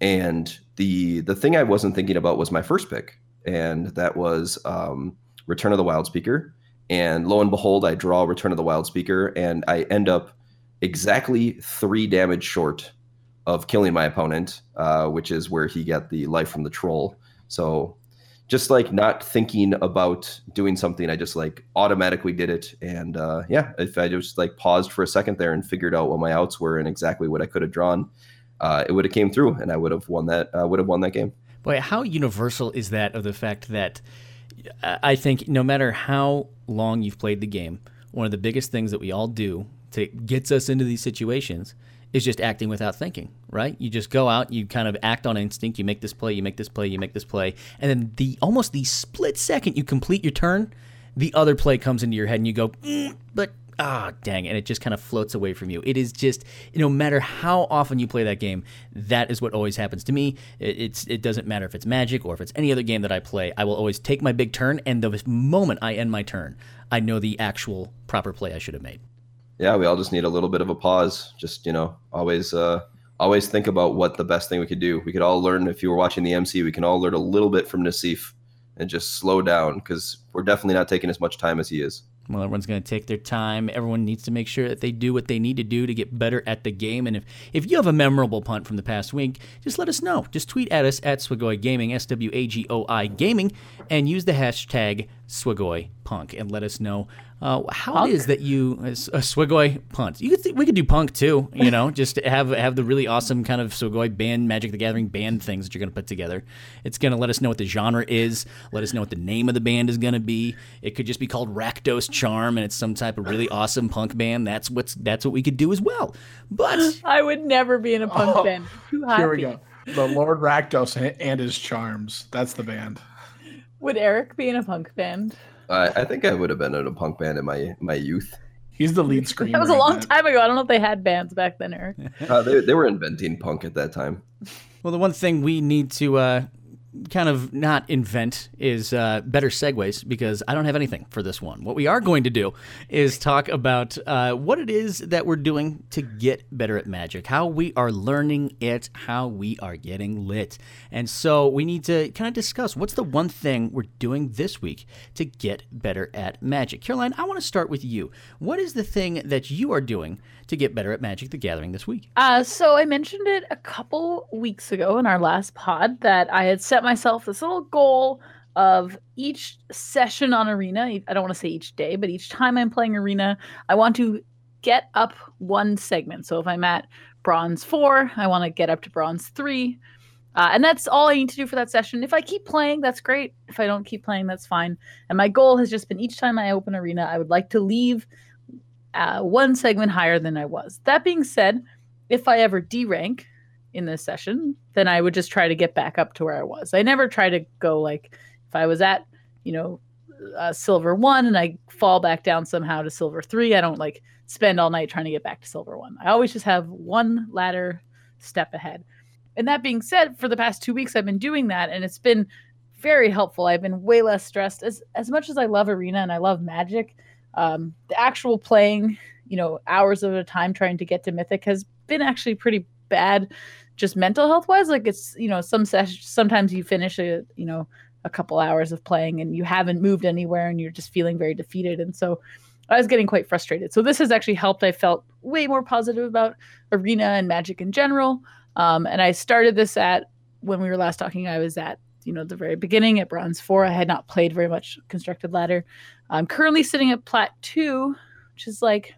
And the the thing I wasn't thinking about was my first pick, and that was um, Return of the Wild Speaker. And lo and behold, I draw Return of the Wild Speaker, and I end up exactly three damage short of killing my opponent, uh, which is where he got the life from the troll. So just like not thinking about doing something, I just like automatically did it. And uh, yeah, if I just like paused for a second there and figured out what my outs were and exactly what I could have drawn, uh, it would have came through, and I would have won that. Uh, would have won that game. Boy, how universal is that of the fact that I think no matter how long you've played the game, one of the biggest things that we all do to gets us into these situations is just acting without thinking, right? You just go out, you kind of act on instinct, you make this play, you make this play, you make this play, and then the almost the split second you complete your turn, the other play comes into your head and you go, mm, but ah, dang, and it just kind of floats away from you. It is just, no matter how often you play that game, that is what always happens to me. It, it's it doesn't matter if it's Magic or if it's any other game that I play. I will always take my big turn, and the moment I end my turn, I know the actual proper play I should have made. Yeah, we all just need a little bit of a pause. Just you know, always uh, always think about what the best thing we could do. We could all learn if you were watching the MC, we can all learn a little bit from Nassif and just slow down because we're definitely not taking as much time as he is. Well, everyone's going to take their time. Everyone needs to make sure that they do what they need to do to get better at the game. And if, if you have a memorable punt from the past week, just let us know. Just tweet at us at Swagoi Gaming, S W A G O I Gaming, and use the hashtag Swagoi Punk and let us know uh, how punk? it is that you a Swagoi punt. You could th- we could do punk too. You know, just have have the really awesome kind of Swagoi band, Magic the Gathering band things that you're going to put together. It's going to let us know what the genre is. Let us know what the name of the band is going to be. It could just be called Rakdos Charm, and it's some type of really awesome punk band. That's what's that's what we could do as well. But I would never be in a punk oh, band. Here we go. The Lord Rakdos and his charms. That's the band. Would Eric be in a punk band? I, I think I would have been in a punk band in my my youth. He's the lead screamer. That was a long time ago. I don't know if they had bands back then, Eric. Uh, they, they were inventing punk at that time. Well, the one thing we need to uh, kind of not invent is uh, better segues because I don't have anything for this one. What we are going to do is talk about uh, what it is that we're doing to get better at magic, how we are learning it, how we are getting lit. And so we need to kind of discuss what's the one thing we're doing this week to get better at magic. Caroline, I want to start with you. What is the thing that you are doing to get better at Magic the Gathering this week? Uh, so I mentioned it a couple weeks ago in our last pod that I had set myself this little goal of each session on Arena. I don't want to say each day, but each time I'm playing Arena, I want to get up one segment. So if I'm at bronze four, I want to get up to bronze three. Uh, and that's all I need to do for that session. If I keep playing, that's great. If I don't keep playing, that's fine. And my goal has just been each time I open Arena, I would like to leave uh, one segment higher than I was. That being said, if I ever D rank in this session, then I would just try to get back up to where I was. I never try to go like if I was at, you know, uh, silver one and I fall back down somehow to silver three, I don't like spend all night trying to get back to silver one. I always just have one ladder step ahead. And that being said, for the past two weeks, I've been doing that and it's been very helpful. I've been way less stressed. As, as much as I love Arena and I love Magic, um, the actual playing, you know, hours at a time trying to get to Mythic has been actually pretty bad, just mental health wise. Like it's, you know, some sessions, sometimes you finish a, you know, a couple hours of playing and you haven't moved anywhere and you're just feeling very defeated. And so I was getting quite frustrated. So this has actually helped. I felt way more positive about Arena and Magic in general. Um, and I started this at when we were last talking. I was at you know the very beginning at bronze four. I had not played very much constructed ladder. I'm currently sitting at plat two, which is like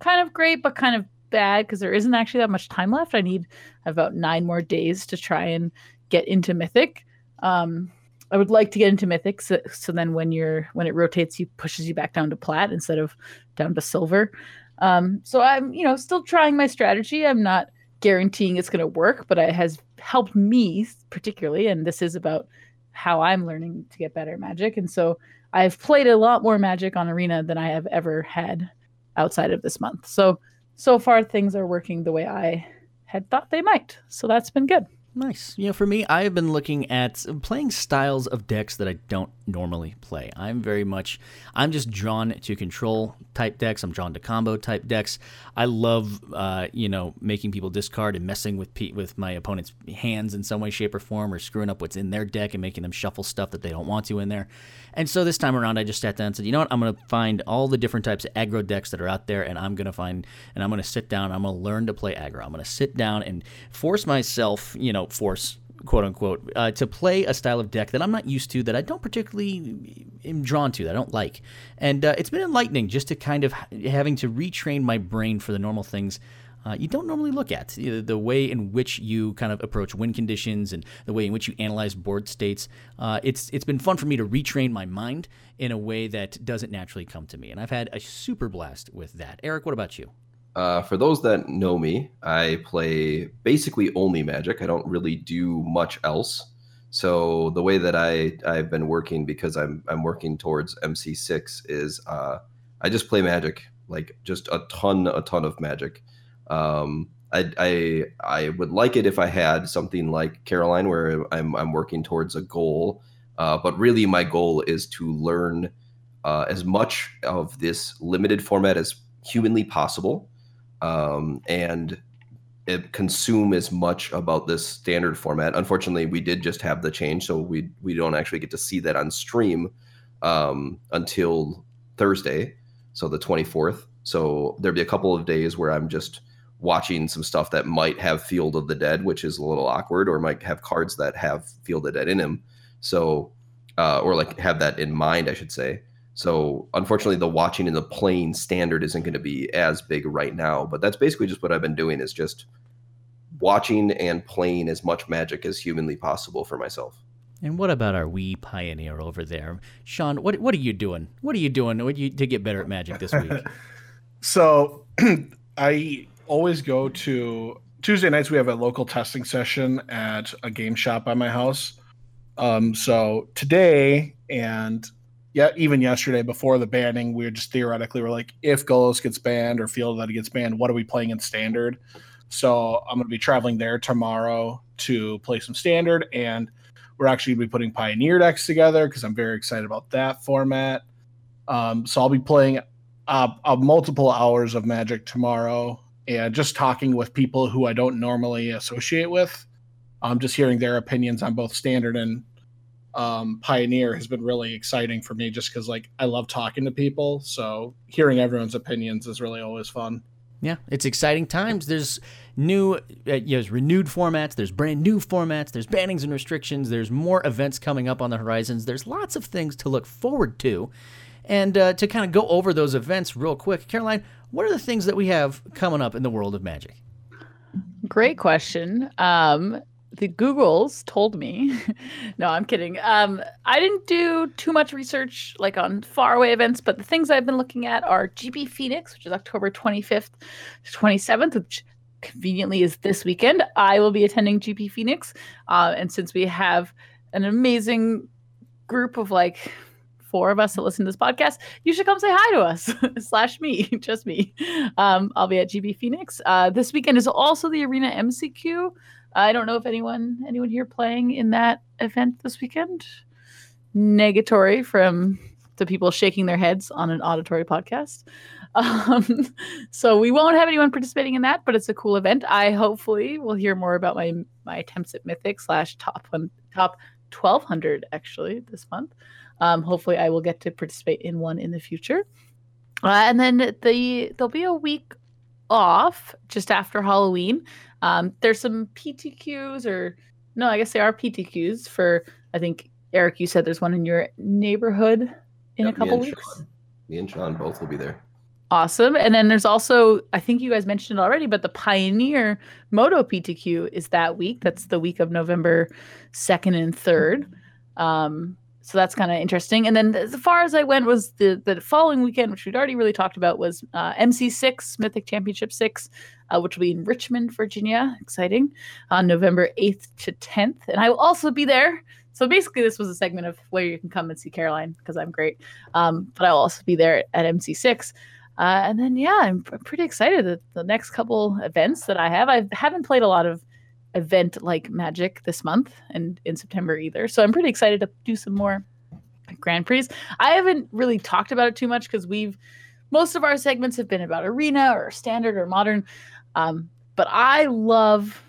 kind of great, but kind of bad because there isn't actually that much time left. I need about nine more days to try and get into mythic. Um, I would like to get into mythic, so, so, then when you're when it rotates, you pushes you back down to plat instead of down to silver. Um, so I'm you know still trying my strategy. I'm not guaranteeing it's going to work, but it has helped me particularly. And this is about how I'm learning to get better magic. And so I've played a lot more magic on Arena than I have ever had outside of this month. So, so far things are working the way I had thought they might. So that's been good. Nice. You know, for me, I've been looking at playing styles of decks that I don't normally play. I'm very much, I'm just drawn to control type decks. I'm drawn to combo type decks. I love, uh, you know, making people discard and messing with with my opponent's hands in some way, shape, or form, or screwing up what's in their deck and making them shuffle stuff that they don't want to in there. And so this time around, I just sat down and said, you know what, I'm going to find all the different types of aggro decks that are out there, and I'm going to find, and I'm going to sit down, I'm going to learn to play aggro. I'm going to sit down and force myself, you know, force quote unquote, uh, to play a style of deck that I'm not used to, that I don't particularly am drawn to, that I don't like. And uh, it's been enlightening just to kind of having to retrain my brain for the normal things. Uh, you don't normally look at the, the way in which you kind of approach win conditions and the way in which you analyze board states. Uh, it's it's been fun for me to retrain my mind in a way that doesn't naturally come to me, and I've had a super blast with that. Eric, what about you? Uh, for those that know me, I play basically only Magic. I don't really do much else. So the way that I I've been working because I'm I'm working towards MC6 is uh, I just play Magic, like just a ton a ton of Magic. Um, I, I I would like it if I had something like Caroline, where I'm I'm working towards a goal. Uh, but really, my goal is to learn uh, as much of this limited format as humanly possible um, and it consume as much about this standard format. Unfortunately, we did just have the change, so we we don't actually get to see that on stream um, until Thursday, so the 24th. So there'll be a couple of days where I'm just watching some stuff that might have Field of the Dead, which is a little awkward, or might have cards that have Field of the Dead in them. So, uh, or like have that in mind, I should say. So unfortunately, the watching and the playing standard isn't going to be as big right now. But that's basically just what I've been doing is just watching and playing as much Magic as humanly possible for myself. And what about our wee pioneer over there, Sean? What what are you doing? What are you doing What you, to get better at Magic this week? so, I always go to Tuesday nights. We have a local testing session at a game shop by my house. Um, so today and yeah, even yesterday before the banning, we were just theoretically were like, if Golos gets banned or feel that gets banned, what are we playing in standard? So I'm going to be traveling there tomorrow to play some standard, and we're actually going to be putting Pioneer decks together because I'm very excited about that format. Um, so I'll be playing uh, uh, multiple hours of Magic tomorrow, and just talking with people who I don't normally associate with. I'm um, just hearing their opinions on both standard and um, Pioneer has been really exciting for me just because like I love talking to people. So hearing everyone's opinions is really always fun. Yeah, it's exciting times. There's new, uh, there's renewed formats. There's brand new formats. There's bannings and restrictions. There's more events coming up on the horizons. There's lots of things to look forward to. And uh, to kind of go over those events real quick, Caroline, what are the things that we have coming up in the world of magic? Great question. Um, the Googles told me. no, I'm kidding. Um, I didn't do too much research like on faraway events, but the things I've been looking at are GP Phoenix, which is October 25th to 27th, which conveniently is this weekend. I will be attending GP Phoenix, uh, and since we have an amazing group of like four of us that listen to this podcast, you should come say hi to us slash me, just me. Um, I'll be at GP Phoenix. Uh, this weekend is also the Arena MCQ. I don't know if anyone anyone here playing in that event this weekend. Negatory from the people shaking their heads on an auditory podcast. Um, so we won't have anyone participating in that, but it's a cool event. I hopefully will hear more about my my attempts at Mythic slash top one top twelve hundred actually this month. Um, hopefully, I will get to participate in one in the future. Uh, and then the there'll be a week off just after Halloween. Um, there's some PTQs or no, I guess they are PTQs for I think Eric, you said there's one in your neighborhood in yep, a couple weeks. Sean. Me and Sean both will be there. Awesome. And then there's also, I think you guys mentioned it already, but the Pioneer Moto PTQ is that week. That's the week of November 2nd and 3rd. Um, so that's kind of interesting. And then as far as I went was the the following weekend, which we'd already really talked about, was uh, MC6 Mythic Championship Six, uh, which will be in Richmond, Virginia. Exciting on November eighth to tenth, and I will also be there. So basically, this was a segment of where you can come and see Caroline because I'm great. Um, but I'll also be there at MC6. Uh, and then, yeah, I'm, I'm pretty excited that the next couple events that I have, I haven't played a lot of event like Magic this month and in September either. So I'm pretty excited to do some more Grand Prix. I haven't really talked about it too much because we've most of our segments have been about arena or standard or modern. Um, but I love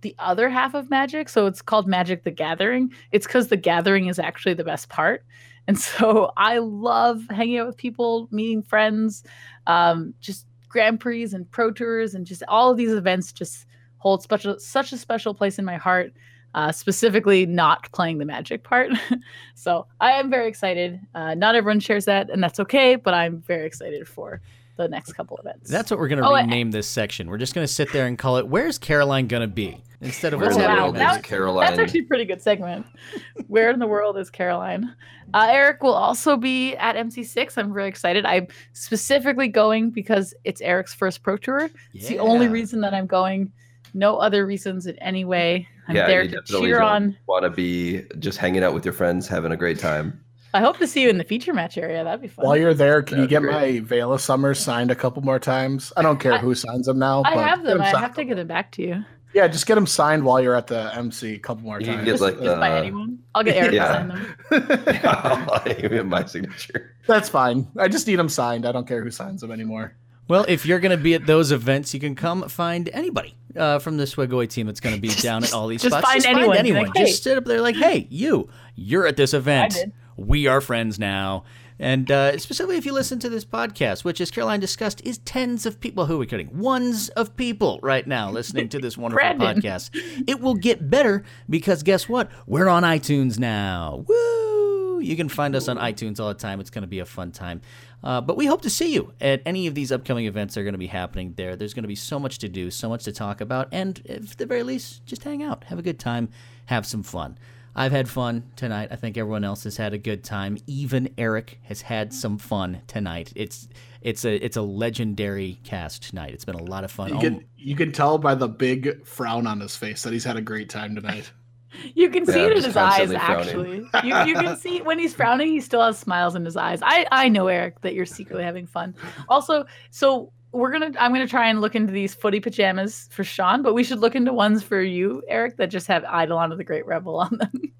the other half of Magic. So it's called Magic the Gathering. It's because the gathering is actually the best part. And so I love hanging out with people, meeting friends, um, just Grand Prix and Pro Tours, and just all of these events just hold special, such a special place in my heart. Uh, specifically, not playing the Magic part. so I am very excited. Uh, not everyone shares that, and that's okay. But I'm very excited for the next couple events. That's what we're going to Oh, I- rename this section. We're just going to sit there and call it "Where's Caroline going to be?" instead of Where "What's in the wow, happening world with that is Magic?" Caroline? That's actually a pretty good segment. Where in the world is Caroline? Uh, Eric will also be at MC6. I'm very excited. I'm specifically going because it's Eric's first pro tour. It's the only reason that I'm going. No other reasons in any way. I'm yeah, there you to definitely cheer don't on. want to be just hanging out with your friends, having a great time. I hope to see you in the feature match area. That'd be fun. While you're there, can you That'd get my Veil of Summer signed a couple more times? I don't care I- who signs them now. I but have get them. I have to get them back to you. Yeah, just get them signed while you're at the MC a couple more You can times. get, Just, like, just by uh, anyone. I'll get Eric yeah. to sign them. I'll give you my signature. That's fine. I just need them signed. I don't care who signs them anymore. Well, if you're going to be at those events, you can come find anybody uh, from the Swagoi team that's going to be down at all these just spots. find just anyone. find anyone. like, "Hey." Just sit up there like, "Hey, you, you're at this event. We are friends now." And uh, specifically, if you listen to this podcast, which, as Caroline discussed, is tens of people. Who are we kidding? Ones of people right now listening to this wonderful podcast. It will get better because guess what? We're on iTunes now. Woo! You can find us on iTunes all the time. It's going to be a fun time. Uh, but we hope to see you at any of these upcoming events that are going to be happening there. There's going to be so much to do, so much to talk about, and at the very least, just hang out, have a good time, have some fun. I've had fun tonight. I think everyone else has had a good time. Even Eric has had some fun tonight. It's it's a it's a legendary cast tonight. It's been a lot of fun. You can you can tell by the big frown on his face that he's had a great time tonight. You can see Yeah, it in his eyes, constantly actually. You, you can see when he's frowning, he still has smiles in his eyes. I, I know, Eric, that you're secretly having fun. Also, so we're gonna I'm gonna try and look into these footy pajamas for Sean, but we should look into ones for you, Eric, that just have Eidolon of the Great Revel on them.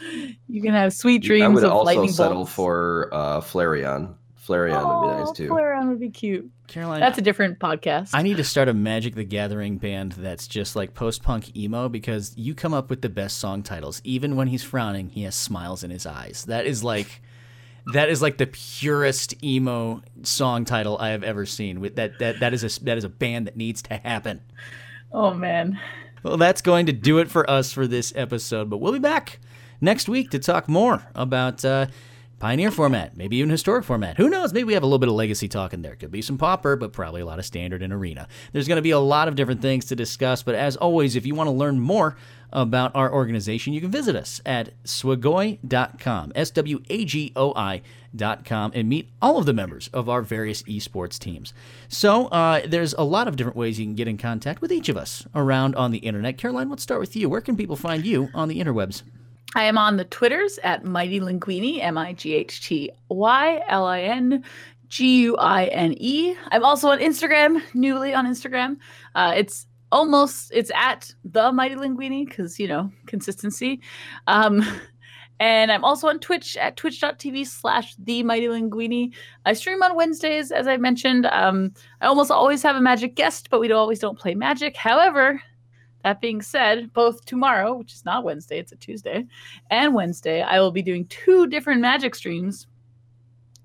you can have sweet dreams. I would of also settle bolts. for uh, Flareon. Flareon would be nice too. Flareon would be cute. Caroline, That's a different podcast. I need to start a Magic the Gathering band that's just like post punk emo because you come up with the best song titles. Even when he's frowning, he has smiles in his eyes. That is like that is like the purest emo song title I have ever seen. With that that that is a that is a band that needs to happen. oh man. Well, that's going to do it for us for this episode, but we'll be back next week to talk more about uh, Pioneer format, maybe even historic format. Who knows? Maybe we have a little bit of legacy talk in there. Could be some pauper, but probably a lot of standard and arena. There's going to be a lot of different things to discuss, but as always, if you want to learn more about our organization, you can visit us at swagoi.com, S W A G O I.com, and meet all of the members of our various esports teams. So uh, there's a lot of different ways you can get in contact with each of us around on the internet. Caroline, let's start with you. Where can people find you on the interwebs? I am on the Twitters at Mighty Linguine, M I G H T Y L I N G U I N E. I'm also on Instagram, newly on Instagram. Uh, it's almost it's at the Mighty Linguine because you know consistency. Um, and I'm also on Twitch at twitch.tv slash the Mighty Linguine. I stream on Wednesdays, as I mentioned. Um, I almost always have a magic guest, but we don't, always don't play magic. However, that being said, both tomorrow, which is not Wednesday, it's a Tuesday, and Wednesday, I will be doing two different magic streams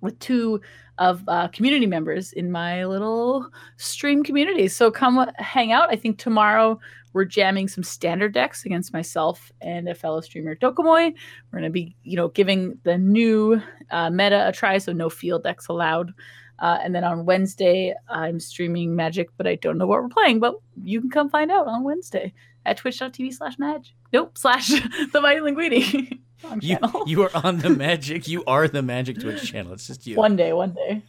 with two of uh, community members in my little stream community. So come hang out. I think tomorrow we're jamming some standard decks against myself and a fellow streamer, Dokomoy. We're going to be, you know, giving the new uh, meta a try, so no field decks allowed. Uh, and then on Wednesday, I'm streaming Magic, but I don't know what we're playing. But you can come find out on Wednesday at twitch.tv slash magic. Nope, slash the Mighty Linguine. Wrong You, you are on the Magic. You are the Magic Twitch channel. It's just you. One day, one day.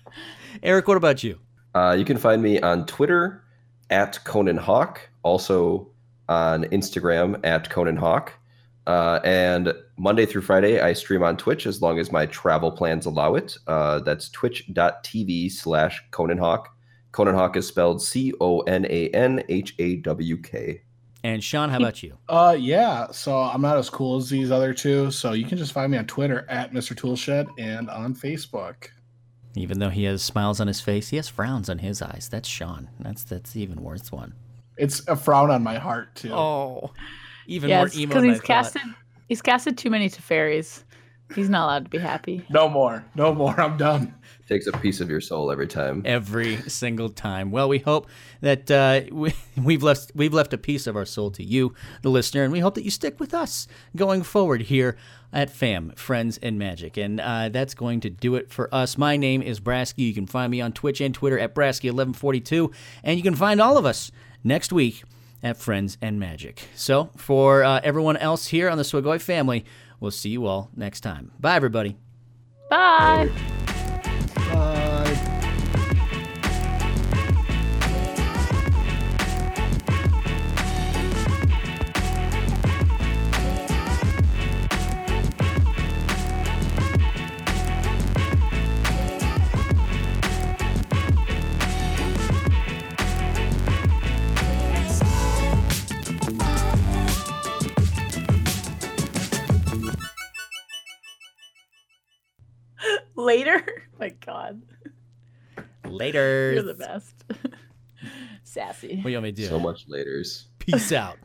Eric, what about you? Uh, you can find me on Twitter at Conan Hawk, also on Instagram at Conan Hawk. Uh, and Monday through Friday, I stream on Twitch as long as my travel plans allow it. Uh, that's twitch.tv slash Conan Hawk. Conan Hawk is spelled C O N A N H A W K. And Sean, how about you? Uh, yeah. So I'm not as cool as these other two. So you can just find me on Twitter at Mr. Toolshed and on Facebook. Even though he has smiles on his face, he has frowns on his eyes. That's Sean. That's that's the even worse one. It's a frown on my heart too. Oh, even Yes, more emo. because he's I thought. casted. He's casted too many Teferis. He's not allowed to be happy. No more. No more. I'm done. Takes a piece of your soul every time. every single time. Well, we hope that uh, we, we've left we've left a piece of our soul to you, the listener, and we hope that you stick with us going forward here at FAM Friends and Magic. And uh, that's going to do it for us. My name is Brasky. You can find me on Twitch and Twitter at Brasky1142, and you can find all of us next week at Friends and Magic. So for uh, everyone else here on the Swagoi family, we'll see you all next time. Bye, everybody. Bye. Bye. My God, Later. you're the best. Sassy. What do you want me to do? So much laters. Peace out.